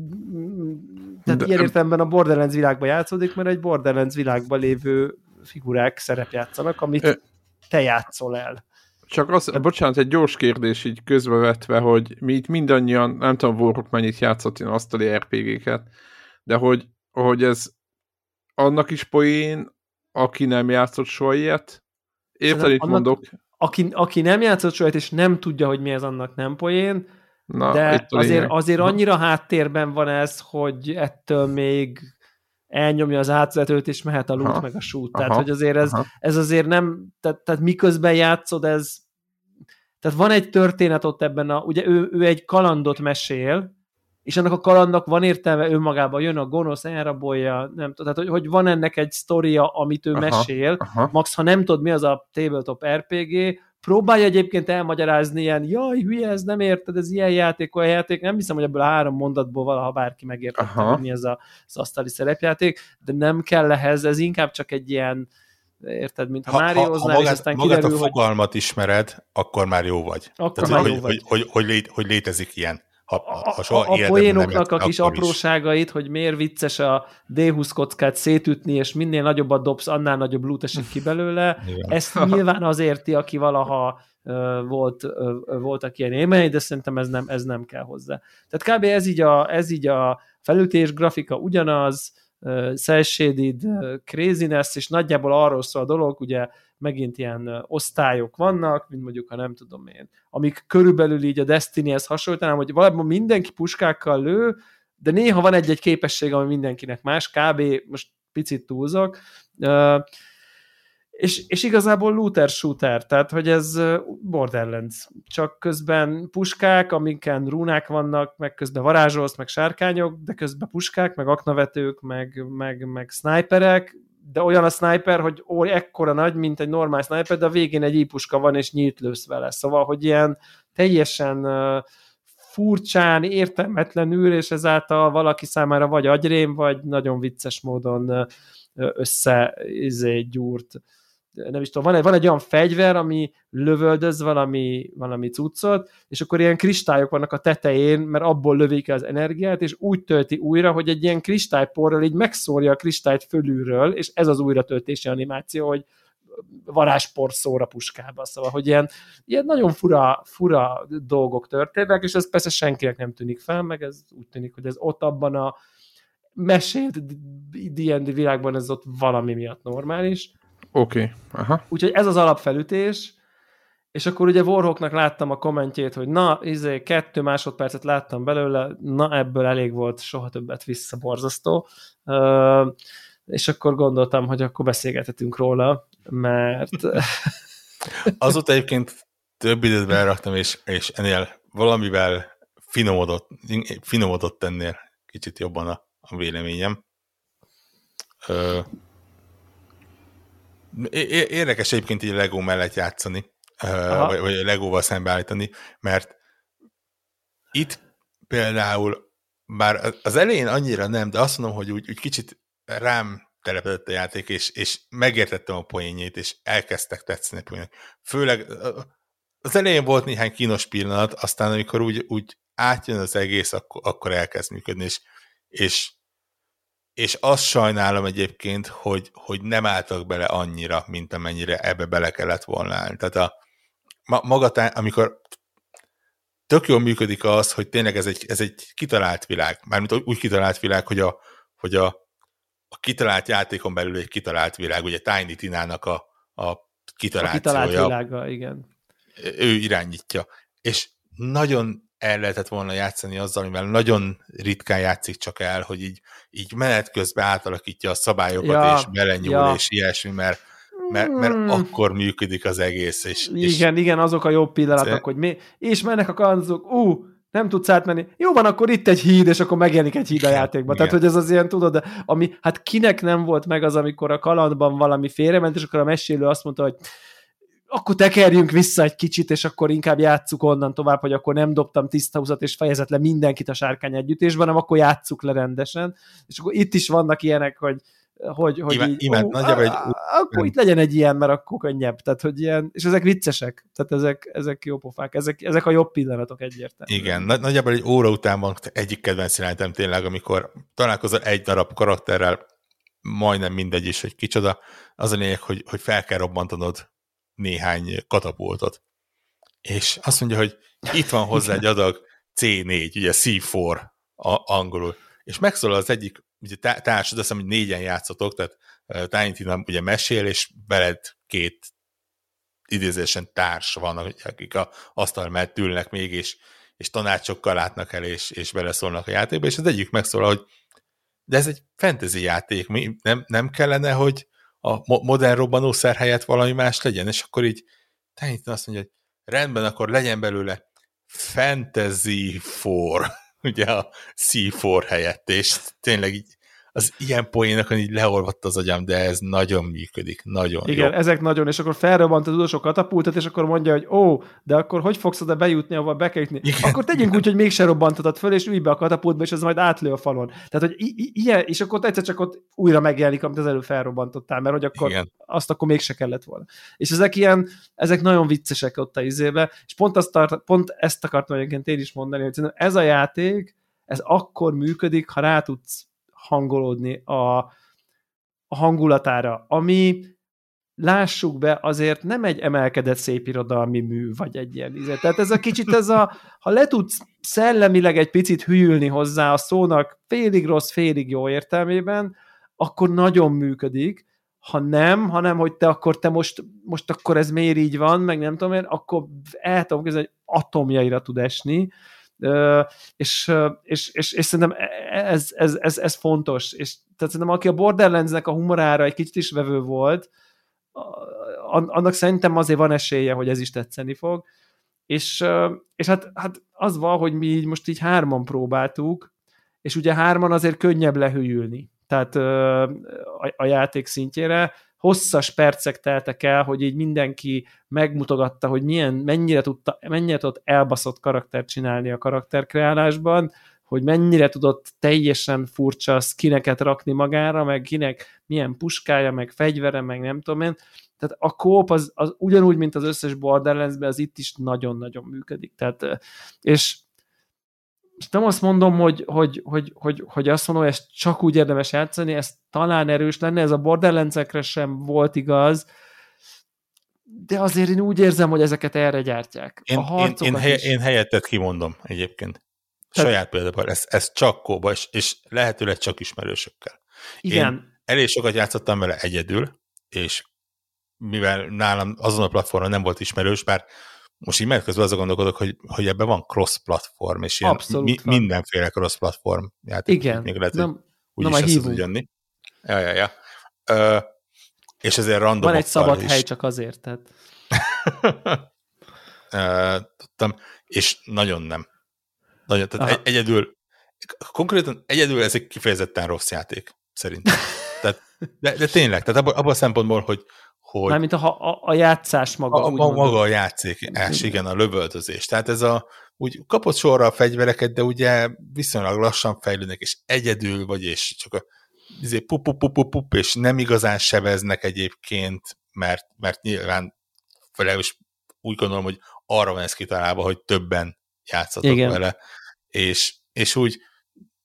De, ilyen értelemben a Borderlands világban játszódik, mert egy Borderlands világban lévő figurák szerepjátszanak, amit te játszol el. Csak az, bocsánat, egy gyors kérdés így közbevetve, hogy mi itt mindannyian, nem tudom, Warhawk mennyit játszott én asztali RPG-ket, de hogy, hogy ez annak is poén, aki nem játszott soha ilyet? Érted, itt mondok? Aki, aki nem játszott soha és nem tudja, hogy mi ez annak nem poén, Na, de azért, azért annyira háttérben van ez, hogy ettől még elnyomja az átvezetőt, és mehet a loot aha, meg a shoot. Tehát, aha, hogy azért ez, ez azért nem, tehát, tehát miközben játszod, ez tehát van egy történet ott ebben a, ugye ő, ő egy kalandot mesél, és ennek a kalandnak van értelme önmagában, jön a gonosz, elrabolja, nem tudom, tehát hogy, hogy van ennek egy sztoria, amit ő aha, mesél, aha. max ha nem tudod mi az a tabletop RPG, próbálja egyébként elmagyarázni ilyen, jaj, hülye, ez nem érted, ez ilyen játék, olyan játék, nem hiszem, hogy ebből a három mondatból valaha bárki megértette, hogy mi ez a, az asztali szerepjáték, de nem kell ehhez, ez inkább csak egy ilyen, érted, mint ha, ha ha, magát, és aztán magát kiderül, a fogalmat hogy... ismered, akkor már jó vagy. Akkor Tehát, már jó hogy, vagy. Hogy, hogy, hogy, hogy létezik ilyen. Ha, ha soha a, a poénoknak a kis apróságait, is. hogy miért vicces a D20 kockát szétütni, és minél nagyobbat dobsz, annál nagyobb loot esik ki belőle. Igen. Ezt nyilván az érti, aki valaha uh, volt, uh, voltak ilyen élményei, de szerintem ez nem, ez nem kell hozzá. Tehát kb. ez így a, ez így a felütés, grafika ugyanaz, cel-shaded uh, craziness, és nagyjából arról szól a dolog, ugye megint ilyen osztályok vannak, mint mondjuk, ha nem tudom én, amik körülbelül így a Destiny-hez hasonlítanám, hogy valami mindenki puskákkal lő, de néha van egy-egy képesség, ami mindenkinek más, kb. most picit túlzok, és, és igazából looter-shooter, tehát hogy ez Borderlands, csak közben puskák, amiken rúnák vannak, meg közben varázsolsz, meg sárkányok, de közben puskák, meg aknavetők, meg, meg, meg sniperek, de olyan a sniper, hogy ó, ekkora nagy, mint egy normál sniper, de a végén egy ípuska van, és nyílt lősz vele. Szóval, hogy ilyen teljesen furcsán, értelmetlenül, és ezáltal valaki számára vagy agyrém, vagy nagyon vicces módon össze izé, gyúrt nem is tudom, van egy, van egy olyan fegyver, ami lövöldöz valami, valami cuccot, és akkor ilyen kristályok vannak a tetején, mert abból lövik az energiát, és úgy tölti újra, hogy egy ilyen kristályporral így megszórja a kristályt fölülről, és ez az újratöltési animáció, hogy varázspor szóra puskába, szóval, hogy ilyen, ilyen nagyon fura, fura dolgok történnek, és ez persze senkinek nem tűnik fel, meg ez úgy tűnik, hogy ez ott abban a mesélt D&D világban ez ott valami miatt normális, Oké, okay. aha. Úgyhogy ez az alapfelütés, és akkor ugye Warhawknak láttam a kommentjét, hogy na, izé, kettő másodpercet láttam belőle, na ebből elég volt, soha többet vissza, borzasztó. Uh, és akkor gondoltam, hogy akkor beszélgethetünk róla, mert... Azóta egyébként több időt beraktam, és, és ennél valamivel finomodott, finomodott ennél kicsit jobban a, a véleményem. Uh, Érdekes egyébként így Lego mellett játszani, Aha. vagy, vagy Legóval szembeállítani, mert itt például, bár az elején annyira nem, de azt mondom, hogy úgy, úgy kicsit rám telepedett a játék, és, és megértettem a poénjét, és elkezdtek tetszeni a poénok. Főleg az elején volt néhány kínos pillanat, aztán amikor úgy, úgy átjön az egész, akkor, akkor elkezd működni, és, és és azt sajnálom egyébként, hogy, hogy nem álltak bele annyira, mint amennyire ebbe bele kellett volna állni. Tehát a, ma, maga, amikor tök jól működik az, hogy tényleg ez egy, ez egy kitalált világ. Mármint úgy kitalált világ, hogy a, hogy a, a kitalált játékon belül egy kitalált világ, ugye Tiny Tinának a, a kitalációja. A kitalált világa, igen. Ő irányítja. És nagyon el lehetett volna játszani azzal, amivel nagyon ritkán játszik csak el, hogy így, így menet közben átalakítja a szabályokat, ja, és belenyúl, ja. és ilyesmi, mert, mert, mert hmm. akkor működik az egész. És, igen, és igen, azok a jobb pillanatok, hogy mi, és mennek a kanzok, ú, uh, nem tudsz átmenni. Jó van, akkor itt egy híd, és akkor megjelenik egy híd a játékban. Igen. Tehát, hogy ez az ilyen, tudod, ami, hát kinek nem volt meg az, amikor a kalandban valami félrement, és akkor a mesélő azt mondta, hogy akkor tekerjünk vissza egy kicsit, és akkor inkább játsszuk onnan tovább, hogy akkor nem dobtam tiszta húzat, és fejezett le mindenkit a sárkány együttésben, hanem akkor játsszuk le rendesen. És akkor itt is vannak ilyenek, hogy hogy, hogy Imád, így, imád, ó, nagyjából egy... akkor itt legyen egy ilyen, mert akkor könnyebb. Tehát, hogy ilyen, és ezek viccesek, tehát ezek, ezek jó pofák, ezek, ezek a jobb pillanatok egyértelműen. Igen, nagy, nagyjából egy óra után van egyik kedvenc jelenetem tényleg, amikor találkozol egy darab karakterrel, majdnem mindegy is, hogy kicsoda, az a lényeg, hogy, hogy fel kell robbantanod néhány katapultot. És azt mondja, hogy itt van hozzá egy adag C4, ugye C4 a, angolul. És megszólal az egyik ugye társad, azt hiszem, hogy négyen játszotok, tehát Tiny ugye mesél, és veled két idézésen társ van, akik a asztal mellett ülnek még, és, és tanácsokkal látnak el, és, és beleszólnak a játékba, és az egyik megszólal, hogy de ez egy fantasy játék, mi, nem, nem kellene, hogy a modern robbanószer helyett valami más legyen, és akkor így teljesen azt mondja, hogy rendben, akkor legyen belőle Fantasy 4, ugye a C4 helyett, és tényleg így az ilyen poénokon így leolvadt az agyam, de ez nagyon működik, nagyon Igen, jó. ezek nagyon, és akkor felrobbant az utolsó katapultot, és akkor mondja, hogy ó, de akkor hogy fogsz oda bejutni, ahova be kell jutni? Igen. Akkor tegyünk úgy, hogy mégse robbantatod föl, és ülj be a katapultba, és ez majd átlő a falon. Tehát, hogy ilyen, és akkor egyszer csak ott újra megjelenik, amit az előbb felrobbantottál, mert hogy akkor Igen. azt akkor mégse kellett volna. És ezek ilyen, ezek nagyon viccesek ott a izébe, és pont, azt tart, pont ezt akartam egyébként én is mondani, hogy ez a játék, ez akkor működik, ha rá tudsz hangolódni a, a hangulatára, ami lássuk be, azért nem egy emelkedett szép irodalmi mű, vagy egy ilyen íze. Tehát ez a kicsit, ez a, ha le tudsz szellemileg egy picit hűlni hozzá a szónak félig rossz, félig jó értelmében, akkor nagyon működik, ha nem, hanem hogy te akkor te most, most akkor ez miért így van, meg nem tudom én, akkor el tudom hogy atomjaira tud esni, és, és, és, és szerintem ez, ez, ez, ez fontos, és tehát szerintem aki a Borderlands-nek a humorára egy kicsit is vevő volt, annak szerintem azért van esélye, hogy ez is tetszeni fog, és, és hát, hát az van, hogy mi így most így hárman próbáltuk, és ugye hárman azért könnyebb lehűlni, tehát a, a játék szintjére, hosszas percek teltek el, hogy így mindenki megmutogatta, hogy milyen, mennyire, tudta, mennyire tudott elbaszott karaktert csinálni a karakterkreálásban, hogy mennyire tudott teljesen furcsa skineket rakni magára, meg kinek milyen puskája, meg fegyvere, meg nem tudom én. Tehát a kóp az, az ugyanúgy, mint az összes borderlands az itt is nagyon-nagyon működik. Tehát, és nem azt mondom, hogy, hogy, hogy, hogy, hogy azt mondom, hogy ezt csak úgy érdemes játszani, ez talán erős lenne, ez a borderlands sem volt igaz, de azért én úgy érzem, hogy ezeket erre gyártják. Én, a én, én, hely, én helyettet kimondom egyébként. Tehát, Saját példában, ez, ez csak kóba, és, és lehetőleg csak ismerősökkel. Igen. Én elég sokat játszottam vele egyedül, és mivel nálam azon a platformon nem volt ismerős, bár most így meg közben azon gondolkodok, hogy, hogy ebben van cross-platform, és ilyen mi, mindenféle cross-platform játék. Igen. Még lehet, nem, úgy nem is tud jönni. Ja, ja, ja. Ö, és ezért random. Van egy szabad is. hely csak azért, tehát. tudtam, és nagyon nem. Nagyon, tehát egy, egyedül, konkrétan egyedül ez egy kifejezetten rossz játék, szerintem. tehát, de, de tényleg, tehát abban, abban a szempontból, hogy, hogy... Mármint a, a, a játszás maga. A, a maga a játékás, igen, a lövöldözés. Tehát ez a, úgy kapott sorra a fegyvereket, de ugye viszonylag lassan fejlődnek, és egyedül vagy, és csak a izé, pup, pup, pup, pup, pup, és nem igazán seveznek egyébként, mert, mert nyilván is úgy gondolom, hogy arra van ez kitalálva, hogy többen játszatok Igen. vele, és, és úgy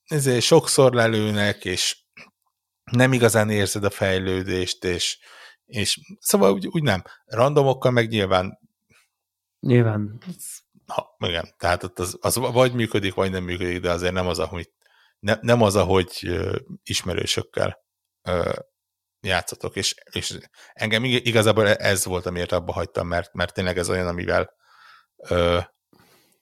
ezért sokszor lelőnek, és nem igazán érzed a fejlődést, és, és szóval úgy, úgy nem. Randomokkal meg nyilván Nyilván. Ha, igen, tehát az, az vagy működik, vagy nem működik, de azért nem az, ahogy, ne, nem az, ahogy ismerősökkel játszatok, és, és engem igazából ez volt, amiért abba hagytam, mert, mert tényleg ez olyan, amivel uh,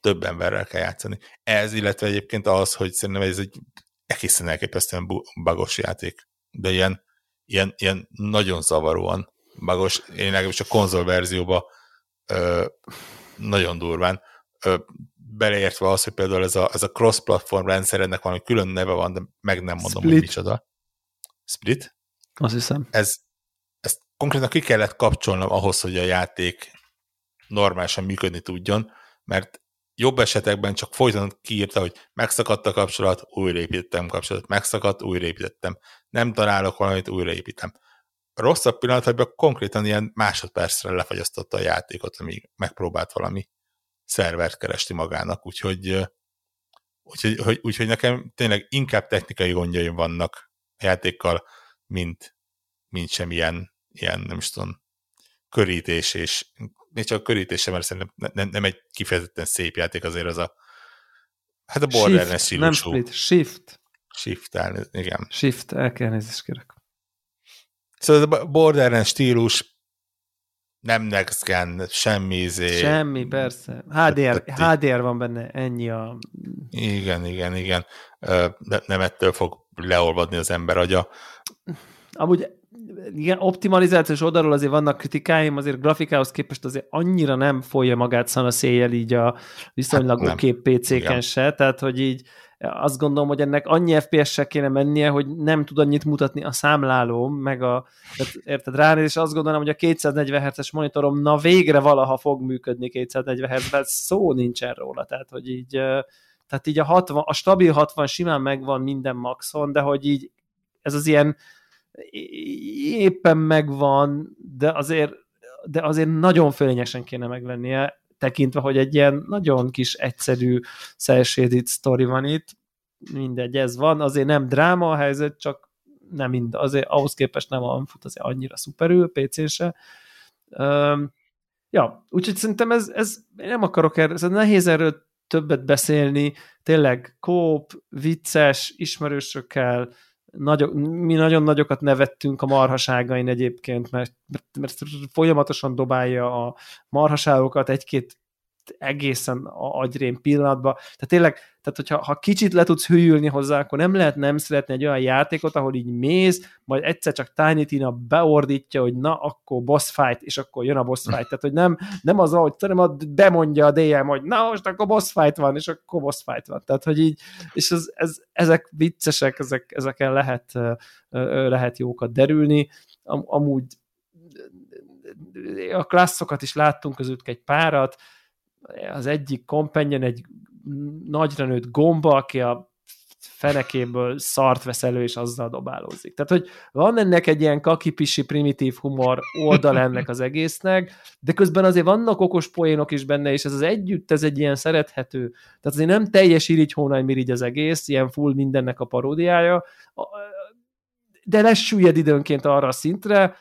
több emberrel kell játszani. Ez, illetve egyébként az, hogy szerintem ez egy egészen elképesztően bagos játék, de ilyen, ilyen, ilyen nagyon zavaróan bagos, én legalábbis a konzol verzióban ö, nagyon durván, ö, beleértve az, hogy például ez a, ez a cross-platform rendszer, ennek valami külön neve van, de meg nem mondom, Split. hogy micsoda. Split? Azt hiszem. Ez, ezt konkrétan ki kellett kapcsolnom ahhoz, hogy a játék normálisan működni tudjon, mert jobb esetekben csak folyton kiírta, hogy megszakadt a kapcsolat, újraépítettem kapcsolat, megszakadt, újraépítettem. Nem találok valamit, újraépítem. Rosszabb pillanatban konkrétan ilyen másodpercre lefagyasztotta a játékot, amíg megpróbált valami szervert keresni magának, úgyhogy, úgyhogy, hogy, úgyhogy nekem tényleg inkább technikai gondjaim vannak a játékkal, mint, mint sem ilyen, ilyen, nem is tudom, körítés és még csak a körítése, mert szerintem nem, nem egy kifejezetten szép játék azért az a hát a Borderlands. Nem split, shift. Shift, elnéz, igen. Shift, el kell nézést kérek. Szóval a Borderlands stílus nem next gen, semmi izé. Semmi, persze. HDR, HDR van benne, ennyi a... Igen, igen, igen. De nem ettől fog leolvadni az ember agya. Amúgy igen, optimalizációs oldalról azért vannak kritikáim, azért grafikához képest azért annyira nem folyja magát szanaszéjjel így a viszonylag hát oké PC-ken se, tehát hogy így azt gondolom, hogy ennek annyi FPS-sel kéne mennie, hogy nem tud annyit mutatni a számlálóm, meg a, tehát, érted, ránéz, és azt gondolom, hogy a 240 Hz-es monitorom, na végre valaha fog működni 240 Hz-ben, szó nincsen róla, tehát hogy így, tehát így a, 60, a stabil 60 simán megvan minden maxon, de hogy így ez az ilyen éppen megvan, de azért, de azért nagyon fölényesen kéne meglennie, tekintve, hogy egy ilyen nagyon kis egyszerű cel sztori van itt, mindegy, ez van, azért nem dráma a helyzet, csak nem mind, azért ahhoz képest nem a fut azért annyira szuperül, PC-n se. Um, ja, úgyhogy szerintem ez, ez nem akarok erről, ez nehéz erről többet beszélni, tényleg kóp, vicces, ismerősökkel, nagy, mi nagyon nagyokat nevettünk a marhaságain egyébként, mert, mert, mert folyamatosan dobálja a marhaságokat egy-két egészen agyrém pillanatban. Tehát tényleg, tehát hogyha ha kicsit le tudsz hűlni hozzá, akkor nem lehet nem szeretni egy olyan játékot, ahol így mész, majd egyszer csak Tiny Tina beordítja, hogy na, akkor boss fight, és akkor jön a boss fight. Tehát, hogy nem, nem az, hogy hanem bemondja a DM, hogy na, most akkor boss fight van, és akkor boss fight van. Tehát, hogy így, és ez, ez, ezek viccesek, ezek, ezeken lehet, lehet jókat derülni. Am, amúgy a klasszokat is láttunk között egy párat, az egyik companion egy nagyra nőtt gomba, aki a fenekéből szart vesz elő, és azzal dobálózik. Tehát, hogy van ennek egy ilyen kakipisi primitív humor oldal ennek az egésznek, de közben azért vannak okos poénok is benne, és ez az együtt, ez egy ilyen szerethető. Tehát azért nem teljes irigy hónaj mirigy az egész, ilyen full mindennek a paródiája, de lesüllyed időnként arra a szintre,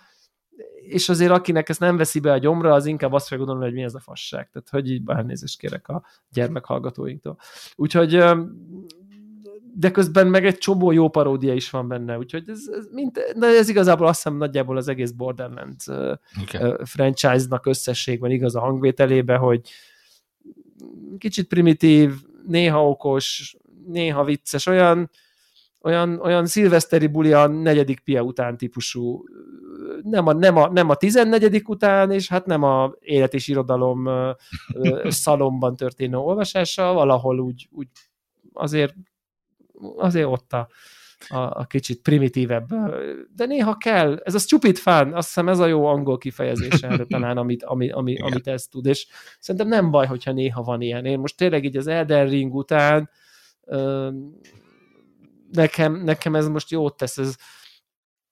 és azért akinek ezt nem veszi be a gyomra, az inkább azt fogja gondolni, hogy mi ez a fasság. Tehát, hogy így elnézést kérek a gyermekhallgatóinktól. Úgyhogy de közben meg egy csomó jó paródia is van benne, úgyhogy ez, ez, mint, de ez igazából azt hiszem nagyjából az egész Borderlands okay. franchise-nak összességben igaz a hangvételébe, hogy kicsit primitív, néha okos, néha vicces, olyan, olyan, olyan szilveszteri buli a negyedik pia után típusú, nem a, nem, a, nem a tizennegyedik után, és hát nem a élet és irodalom szalomban történő olvasása, valahol úgy, úgy azért azért ott a, a, a kicsit primitívebb, de néha kell, ez a stupid fun, azt hiszem ez a jó angol kifejezés erre talán, amit, ami, ami, amit ez tud, és szerintem nem baj, hogyha néha van ilyen. Én most tényleg így az Elden Ring után nekem, nekem ez most jót tesz, ez,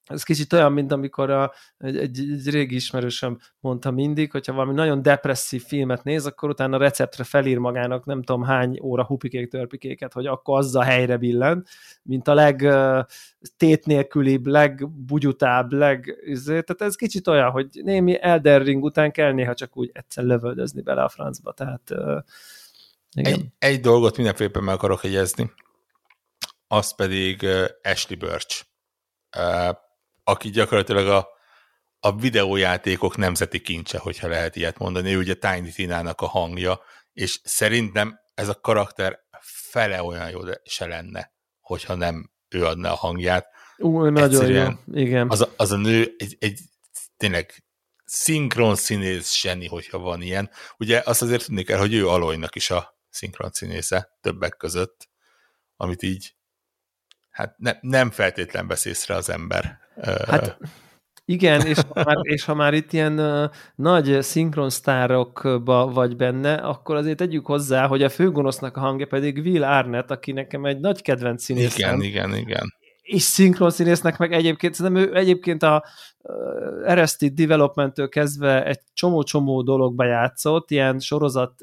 ez kicsit olyan, mint amikor a, egy, egy, régi ismerősöm mondta mindig, hogyha valami nagyon depresszív filmet néz, akkor utána receptre felír magának nem tudom hány óra hupikék, törpikéket, hogy akkor az a helyre billen, mint a leg tét nélkülibb, legbugyutább, leg... Izé, tehát ez kicsit olyan, hogy némi Elder Ring után kell néha csak úgy egyszer lövöldözni bele a francba, tehát igen. Egy, egy dolgot mindenféleképpen meg akarok jegyezni, az pedig Ashley Birch aki gyakorlatilag a, a videójátékok nemzeti kincse, hogyha lehet ilyet mondani. Ő ugye Tiny Tina-nak a hangja, és szerintem ez a karakter fele olyan jó se lenne, hogyha nem ő adna a hangját. Ú, nagyon jó, igen. Az a, az a nő egy, egy tényleg szinkron színész zseni, hogyha van ilyen. Ugye azt azért tudni kell, hogy ő Aloynak is a szinkron színésze többek között, amit így hát ne, nem feltétlen beszészre az ember. Hát igen, és ha már, és ha már itt ilyen uh, nagy szinkronsztárokba vagy benne, akkor azért tegyük hozzá, hogy a főgonosznak a hangja pedig Will Arnett, aki nekem egy nagy kedvenc színészem. Igen, igen, igen. És szinkron színésznek meg egyébként, szerintem ő egyébként a uh, Arrested Development-től kezdve egy csomó-csomó dologba játszott, ilyen sorozat,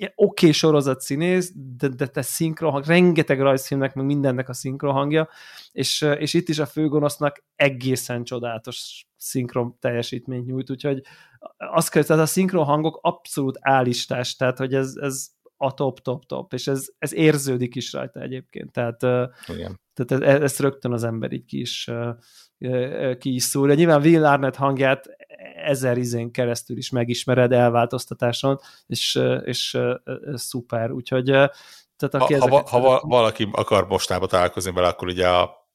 oké okay sorozat színész, de, de te szinkronhang, rengeteg rajzfilmnek, meg mindennek a szinkronhangja, és, és itt is a főgonosznak egészen csodálatos szinkron teljesítményt nyújt, úgyhogy azt kell, tehát a szinkronhangok abszolút állistás, tehát hogy ez, ez a top, top, top, és ez, ez érződik is rajta egyébként, tehát, Igen. tehát ez, ezt rögtön az ember így ki is, ki is. De nyilván Will Arnett hangját ezer izén keresztül is megismered elváltoztatáson, és, és szuper, úgyhogy tehát aki ha, ha, ha valaki akar mostába találkozni vele, akkor ugye a,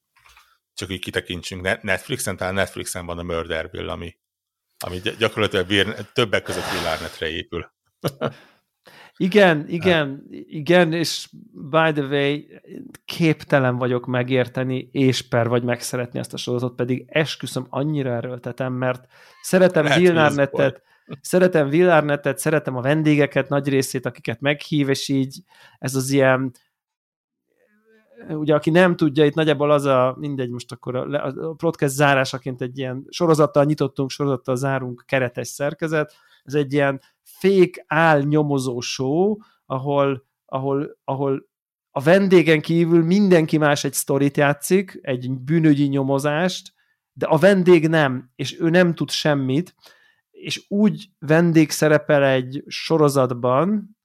csak így kitekintsünk, Netflixen, talán Netflixen van a Murderville, ami, ami gyakorlatilag többek között vilárnetre épül. Igen, igen, igen, és by the way, képtelen vagyok megérteni, és per vagy megszeretni ezt a sorozatot, pedig esküszöm, annyira erőltetem, mert szeretem Vilnárnetet, szeretem Vilnárnetet, szeretem a vendégeket, nagy részét, akiket meghív, és így ez az ilyen ugye aki nem tudja, itt nagyjából az a, mindegy, most akkor a, a podcast zárásaként egy ilyen sorozattal nyitottunk, sorozattal zárunk keretes szerkezet, ez egy ilyen fake áll nyomozó show, ahol, ahol, ahol a vendégen kívül mindenki más egy sztorit játszik, egy bűnögyi nyomozást, de a vendég nem, és ő nem tud semmit, és úgy vendég szerepel egy sorozatban,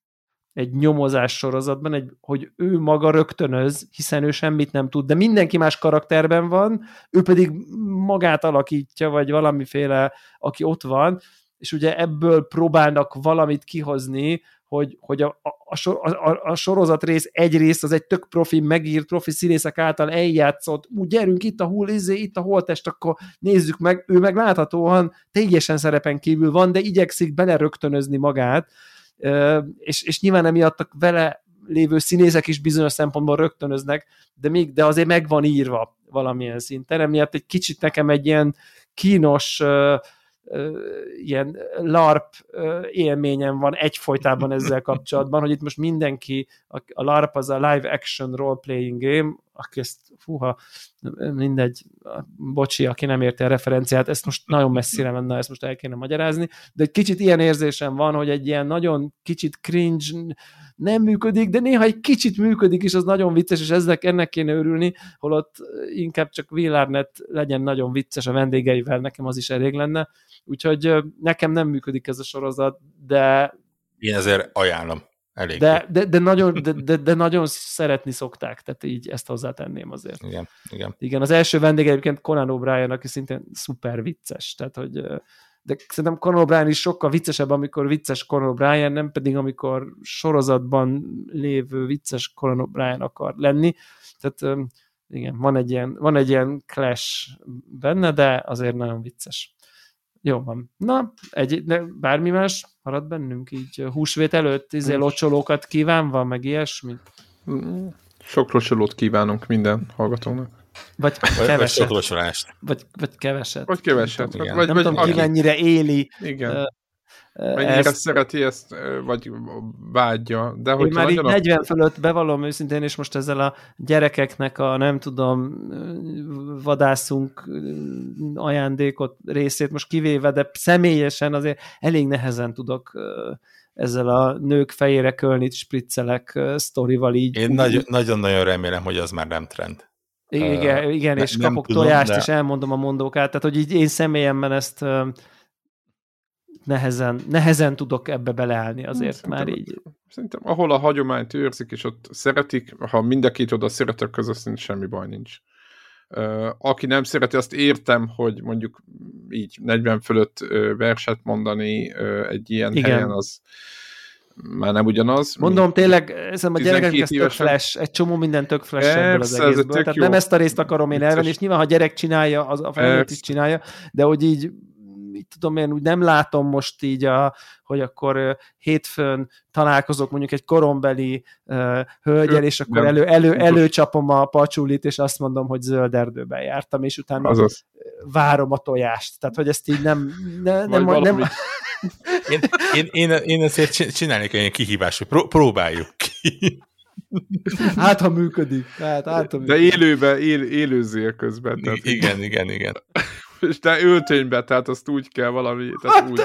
egy nyomozás sorozatban, egy, hogy ő maga rögtönöz, hiszen ő semmit nem tud, de mindenki más karakterben van, ő pedig magát alakítja, vagy valamiféle, aki ott van, és ugye ebből próbálnak valamit kihozni, hogy, hogy a, a, a, a sorozat rész egy rész az egy tök profi, megírt profi színészek által eljátszott, úgy gyerünk itt a hull, izé, itt a holtest, akkor nézzük meg, ő meg láthatóan teljesen szerepen kívül van, de igyekszik belerögtönözni magát, és, és nyilván emiatt a vele lévő színészek is bizonyos szempontból rögtönöznek, de még, de azért meg van írva valamilyen szinten, emiatt egy kicsit nekem egy ilyen kínos ilyen LARP élményem van egyfolytában ezzel kapcsolatban, hogy itt most mindenki, a LARP az a Live Action Role Playing Game, aki ezt, fúha, mindegy, bocsi, aki nem érti a referenciát, ezt most nagyon messzire menne, ezt most el kéne magyarázni, de egy kicsit ilyen érzésem van, hogy egy ilyen nagyon kicsit cringe, nem működik, de néha egy kicsit működik, és az nagyon vicces, és ezek, ennek kéne örülni, holott inkább csak Villarnet legyen nagyon vicces a vendégeivel, nekem az is elég lenne. Úgyhogy nekem nem működik ez a sorozat, de... Én ezért ajánlom. Elég. De, de, de, nagyon, de, de, de, nagyon szeretni szokták, tehát így ezt hozzátenném azért. Igen, igen. Igen, az első vendég egyébként Conan O'Brien, aki szintén szuper vicces, tehát hogy de szerintem Conan O'Brien is sokkal viccesebb, amikor vicces Conan O'Brien, nem pedig amikor sorozatban lévő vicces Conan O'Brien akar lenni. Tehát igen, van egy ilyen, van egy ilyen clash benne, de azért nagyon vicces. Jó van. Na, egy, de bármi más marad bennünk így húsvét előtt, izé locsolókat kívánva, meg ilyesmi? Sok locsolót kívánunk minden hallgatónak. Vagy keveset. Vagy, vagy, vagy keveset. Vagy keveset. Nem vagy, nem vagy, tudom ki mennyire éli. Igen. Uh, Mennyire ezt, szereti ezt, vagy vágyja. De hogy már így 40 fölött bevallom őszintén, és most ezzel a gyerekeknek a nem tudom, vadászunk ajándékot részét most kivéve, de személyesen azért elég nehezen tudok ezzel a nők fejére kölnit spriccelek sztorival így. Én nagyon-nagyon remélem, hogy az már nem trend. Igen, igen és kapok tudom, tojást, de... és elmondom a mondókát. Tehát, hogy így én személyemben ezt nehezen, nehezen tudok ebbe beleállni azért szerintem, már így. Szerintem ahol a hagyományt őrzik, és ott szeretik, ha mind a két oda szeretek között, semmi baj nincs. Uh, aki nem szereti, azt értem, hogy mondjuk így 40 fölött uh, verset mondani uh, egy ilyen Igen. helyen, az már nem ugyanaz. Mondom, tényleg, szerintem a gyerekek ez tök flash, egy csomó minden tök flash ebből az egészből. Tehát jó. nem ezt a részt akarom én elvenni, és nyilván, ha a gyerek csinálja, az a felnőtt is csinálja, de hogy így mit tudom én, úgy nem látom most így, a, hogy akkor hétfőn találkozok mondjuk egy korombeli uh, hölgyel, és akkor elő, elő, előcsapom a pacsulit, és azt mondom, hogy zöld erdőben jártam, és utána Azaz. várom a tojást. Tehát, hogy ezt így nem... Ne, nem, nem, nem én, én, én, én azért csinálnék egy ilyen kihívást, hogy pró- próbáljuk ki. Hát, ha működik. Hát, hát, ha működik. De élőben, él, élőzél közben. Tehát igen, igen, igen és te öltönybe, tehát azt úgy kell valami... Tehát úgy,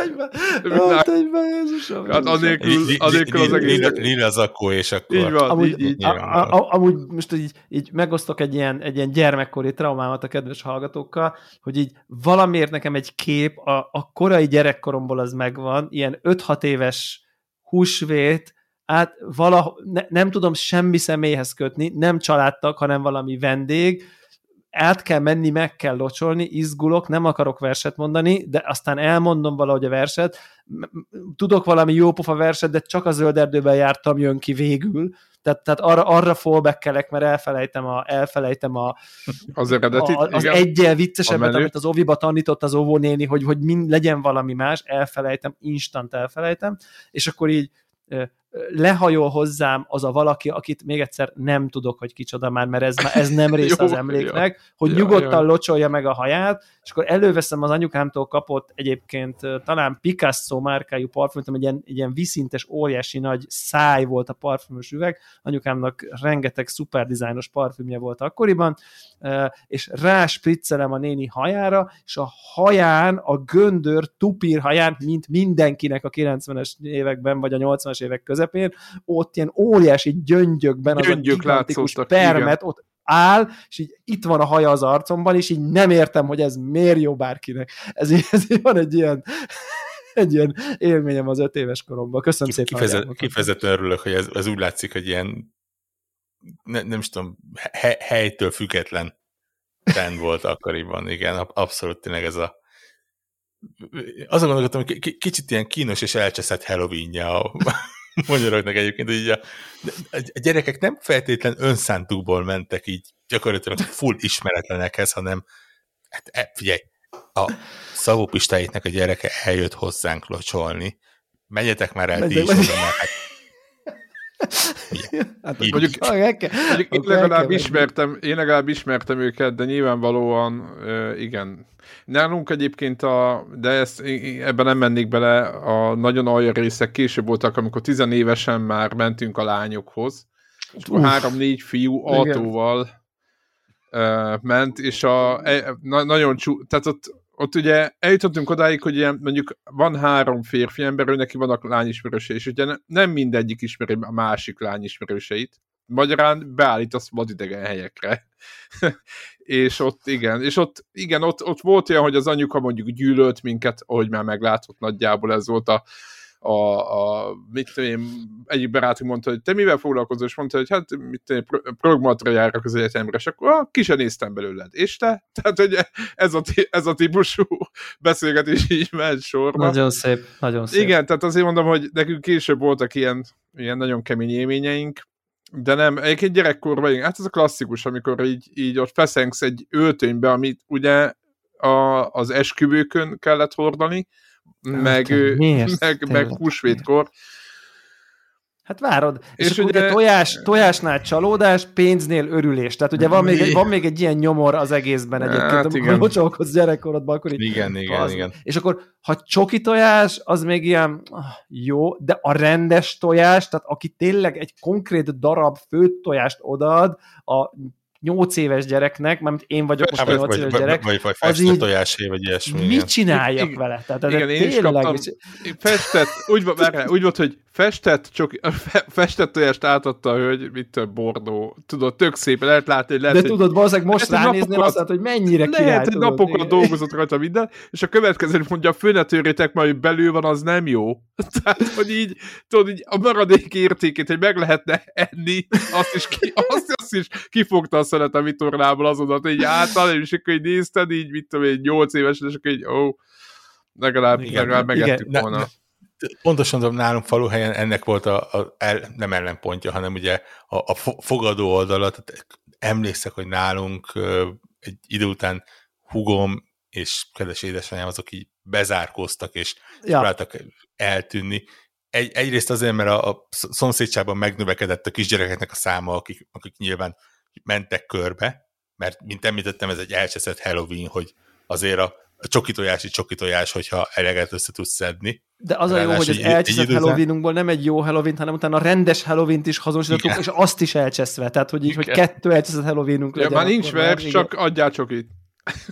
öltönybe, Jézusom. Hát anélkül, anélkül az egész... Lila zakó, és akkor... Így van, amúgy, így, így. A, a, amúgy most így, így megosztok egy ilyen, egy ilyen gyermekkori traumámat a kedves hallgatókkal, hogy így valamiért nekem egy kép, a, a korai gyerekkoromból az megvan, ilyen 5-6 éves húsvét, át valahogy, ne, nem tudom semmi személyhez kötni, nem családtak, hanem valami vendég, át kell menni, meg kell locsolni, izgulok, nem akarok verset mondani, de aztán elmondom valahogy a verset, tudok valami jópofa verset, de csak a zöld erdőben jártam, jön ki végül, tehát, tehát arra, arra fallbackelek, mert elfelejtem a, elfelejtem a, az, eredetit, a, az igen. egyel viccesebbet, amit az óviba tanított az óvónéni, hogy, hogy mind, legyen valami más, elfelejtem, instant elfelejtem, és akkor így lehajol hozzám az a valaki, akit még egyszer nem tudok, hogy kicsoda már, mert ez, ez nem része az emléknek, hogy ja, nyugodtan ja. locsolja meg a haját, és akkor előveszem az anyukámtól kapott egyébként talán Picasso márkájú parfümöt, egy ilyen, egy ilyen viszintes, óriási nagy száj volt a parfümös üveg, anyukámnak rengeteg szuper dizájnos parfümje volt akkoriban, és ráspriccelem a néni hajára, és a haján, a göndör tupír haján, mint mindenkinek a 90-es években, vagy a 80-as évek közepén, ott ilyen óriási gyöngyökben az Gyöngyök a gigantikus permet, igen. ott áll, és így itt van a haja az arcomban, és így nem értem, hogy ez miért jó bárkinek. Ez, ez van egy ilyen egy ilyen élményem az öt éves koromban. Köszönöm szépen. Kifejezet, kifejezetten örülök, hogy ez, ez úgy látszik, hogy ilyen ne, nem is tudom, he, helytől független trend volt akkoriban, igen, abszolút tényleg ez a azon gondolkodtam, hogy kicsit ilyen kínos és elcseszett Halloween-ja a magyaroknak egyébként, hogy a, a gyerekek nem feltétlen önszántukból mentek így gyakorlatilag full ismeretlenekhez, hanem hát e, figyelj, a szavópistáitnek a gyereke eljött hozzánk locsolni, menjetek már el ti is oda, mert hát mondjuk, mondjuk én, legalább ismertem, én legalább ismertem őket, de nyilvánvalóan igen. Nálunk egyébként, a, de ezt, ebben nem mennék bele, a nagyon alja részek később voltak, amikor tizenévesen már mentünk a lányokhoz, és három-négy fiú autóval ment, és a, e, na, nagyon csú, tehát ott ott ugye eljutottunk odáig, hogy ilyen, mondjuk van három férfi ember, ő neki vannak lányismerősei, és ugye nem mindegyik ismeri a másik lányismerőseit. Magyarán beállítasz vadidegen helyekre. és ott igen, és ott igen, ott, ott volt olyan, hogy az anyuka mondjuk gyűlölt minket, ahogy már meglátott nagyjából ez volt a, a, a mit tudom én, egyik barátunk mondta, hogy te mivel foglalkozol, és mondta, hogy hát mit tudom én, programatra járok az egyetemre, és akkor ah, ki sem néztem belőled. És te? Tehát, hogy ez a, ez a típusú beszélgetés így ment sorba. Nagyon szép, nagyon szép. Igen, tehát azért mondom, hogy nekünk később voltak ilyen, ilyen nagyon kemény élményeink, de nem, egyébként gyerekkorban, hát ez a klasszikus, amikor így, így ott feszengsz egy öltönybe, amit ugye a, az esküvőkön kellett hordani, meg, Miért? meg, meg húsvétkor. Hát várod, és, és ugye, ugye tojás, tojásnál csalódás, pénznél örülés. Tehát ugye van még, egy, van még egy ilyen nyomor az egészben egyébként, hát, amikor locsolkodsz gyerekkorodban, akkor így, Igen, igen, az, igen. És akkor, ha csoki tojás, az még ilyen ah, jó, de a rendes tojás, tehát aki tényleg egy konkrét darab főtt tojást odaad, a 8 éves gyereknek, mert én vagyok most a 8 éves gyerek, vagy, vagy az így, tojásé, vagy ilyesmi. Mit csináljak igen, vele? Tehát, igen, én is kaptam, festett, úgy, úgy volt, hogy festett, csak festett tojást átadta a hölgy, mit több bordó. Tudod, tök szép, lehet látni, hogy lehet, De hogy, tudod, valószínűleg most ránézni azt, hogy mennyire király. Lehet, hogy napokat dolgozott rajta minden, és a következő mondja, a főnetőrétek majd belül van, az nem jó. Tehát, hogy így, tudod, így a maradék értékét, hogy meg lehetne enni, azt is, ki, azt, azt is kifogta a szelet a vitornából azonnal, hogy így által, és akkor így nézted, így, mit tudom én, 8 évesen, és akkor így, ó, oh, legalább, igen, legalább megettük igen, volna. Ne, pontosan tudom, nálunk faluhelyen ennek volt a, a el, nem ellenpontja, hanem ugye a, a fogadó oldala, tehát emlékszek, hogy nálunk egy idő után hugom és kedves édesanyám azok így bezárkóztak, és ja. próbáltak eltűnni. Egy, egyrészt azért, mert a, a szomszédságban megnövekedett a kisgyerekeknek a száma, akik, akik nyilván mentek körbe, mert mint említettem, ez egy elcseszett Halloween, hogy azért a a csoki tojási csoki tojás, hogyha eleget össze tudsz szedni. De az a jó, hogy az elcseszett Halloweenunkból nem egy jó Halloween, hanem utána a rendes Halloween-t is hazonosítottuk, és azt is elcseszve. Tehát, hogy így, hogy kettő elcseszett Halloweenunk ja, legyen. Már nincs vers, csak adjál csokit.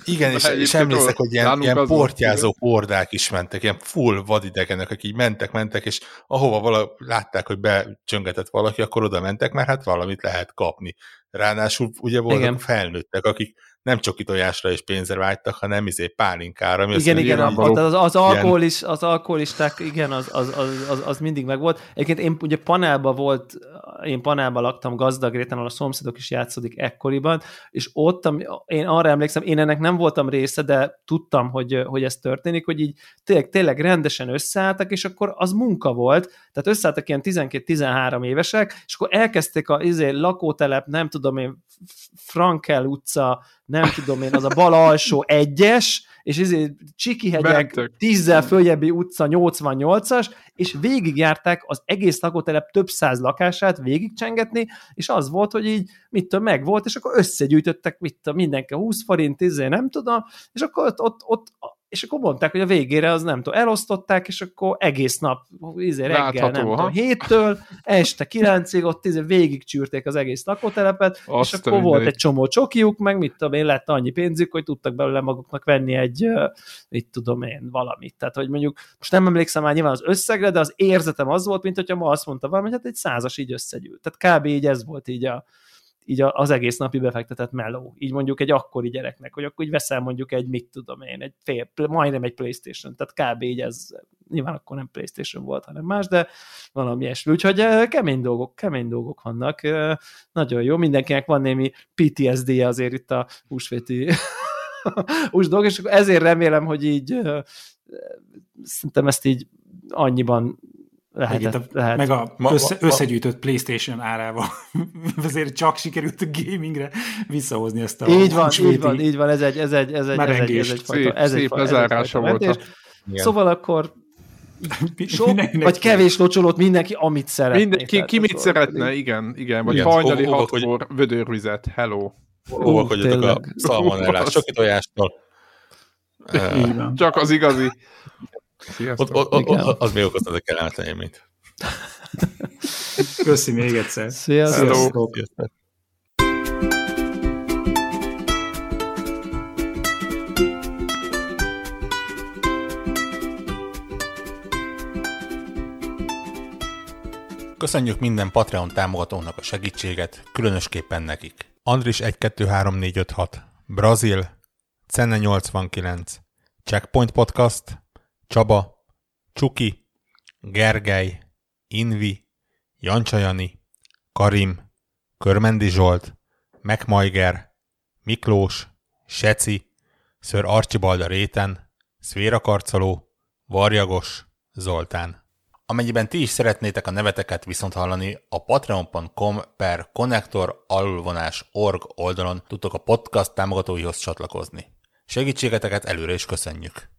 Igen, és, és emlékszek, hogy ilyen, ilyen portyázó hordák is mentek, ilyen full vadidegenek, akik így mentek, mentek, és ahova vala, látták, hogy becsöngetett valaki, akkor oda mentek, mert hát valamit lehet kapni. Ráadásul ugye voltak Igen. felnőttek, akik nem csoki tojásra és pénzre vágytak, hanem izé pálinkára. Ami igen, igen, az, az, az, alkohol is, az alkoholisták, igen, az, az, az, az, az mindig megvolt. Egyébként én ugye panelban volt, én panelban laktam gazdag réten, ahol a szomszédok is játszódik ekkoriban, és ott, én arra emlékszem, én ennek nem voltam része, de tudtam, hogy, hogy ez történik, hogy így tényleg, tényleg rendesen összeálltak, és akkor az munka volt, tehát összeálltak ilyen 12-13 évesek, és akkor elkezdték a izé, lakótelep, nem tudom én, Frankel utca, nem tudom én, az a bal alsó egyes, és ezért Csikihegyek tízzel följebbi utca 88-as, és végigjárták az egész lakótelep több száz lakását végigcsengetni, és az volt, hogy így, mit tudom, meg volt, és akkor összegyűjtöttek, mit tudom, mindenki 20 forint, izé, nem tudom, és akkor ott, ott, ott és akkor mondták, hogy a végére az nem tudom, elosztották, és akkor egész nap, izé, reggel, Látható, nem ha? tudom, héttől, este kilencig, ott izé, végigcsűrték az egész lakótelepet, Azt és akkor volt egy csomó csokiuk, meg mit tudom én, lett annyi pénzük, hogy tudtak belőle maguknak venni egy, mit tudom én, valamit. Tehát, hogy mondjuk, most nem emlékszem már nyilván az összegre, de az érzetem az volt, mint hogyha ma azt mondta valami, hogy hát egy százas így összegyűlt. Tehát kb. így ez volt így a, így az egész napi befektetett meló. Így mondjuk egy akkori gyereknek, hogy akkor így veszel mondjuk egy, mit tudom én, egy fél, majdnem egy Playstation, tehát kb. így ez, nyilván akkor nem Playstation volt, hanem más, de valami ilyesmi. Úgyhogy kemény dolgok, kemény dolgok vannak. Nagyon jó, mindenkinek van némi PTSD-je azért itt a húsvéti hús dolgok, és ezért remélem, hogy így szerintem ezt így annyiban Lehetett, a, lehet. Meg a ma, össze, ma, összegyűjtött Playstation árával azért csak sikerült a gamingre visszahozni ezt a Így van, így van, így van, ez egy, ez egy, ez egy, ez egy, ez egy fajta, szép, ez szép egy fajta, ez egy fajta volt. Szóval akkor sok mindenki. vagy kevés locsolót mindenki, amit szeretne. Mindenki, ki mit szeretne, igen, igen. Vagy igen. hajnali hatkor vödörvizet, hello. Óvakodjatok a szalmonellás soki tojástól. Csak az igazi. Ott, ott, ott, az még okozna a kellemetlen élményt. Köszi még egyszer. Sziasztok. Sziasztok. Köszönjük minden Patreon támogatónak a segítséget, különösképpen nekik. Andris 123456, Brazil, Cenne 89, Checkpoint Podcast, Csaba, Csuki, Gergely, Invi, Jancsajani, Karim, Körmendi Zsolt, Megmajger, Miklós, Seci, Ször Archibald a réten, Szvéra Karcoló, Varjagos, Zoltán. Amennyiben ti is szeretnétek a neveteket viszont hallani, a patreon.com per connector org oldalon tudtok a podcast támogatóihoz csatlakozni. Segítségeteket előre is köszönjük!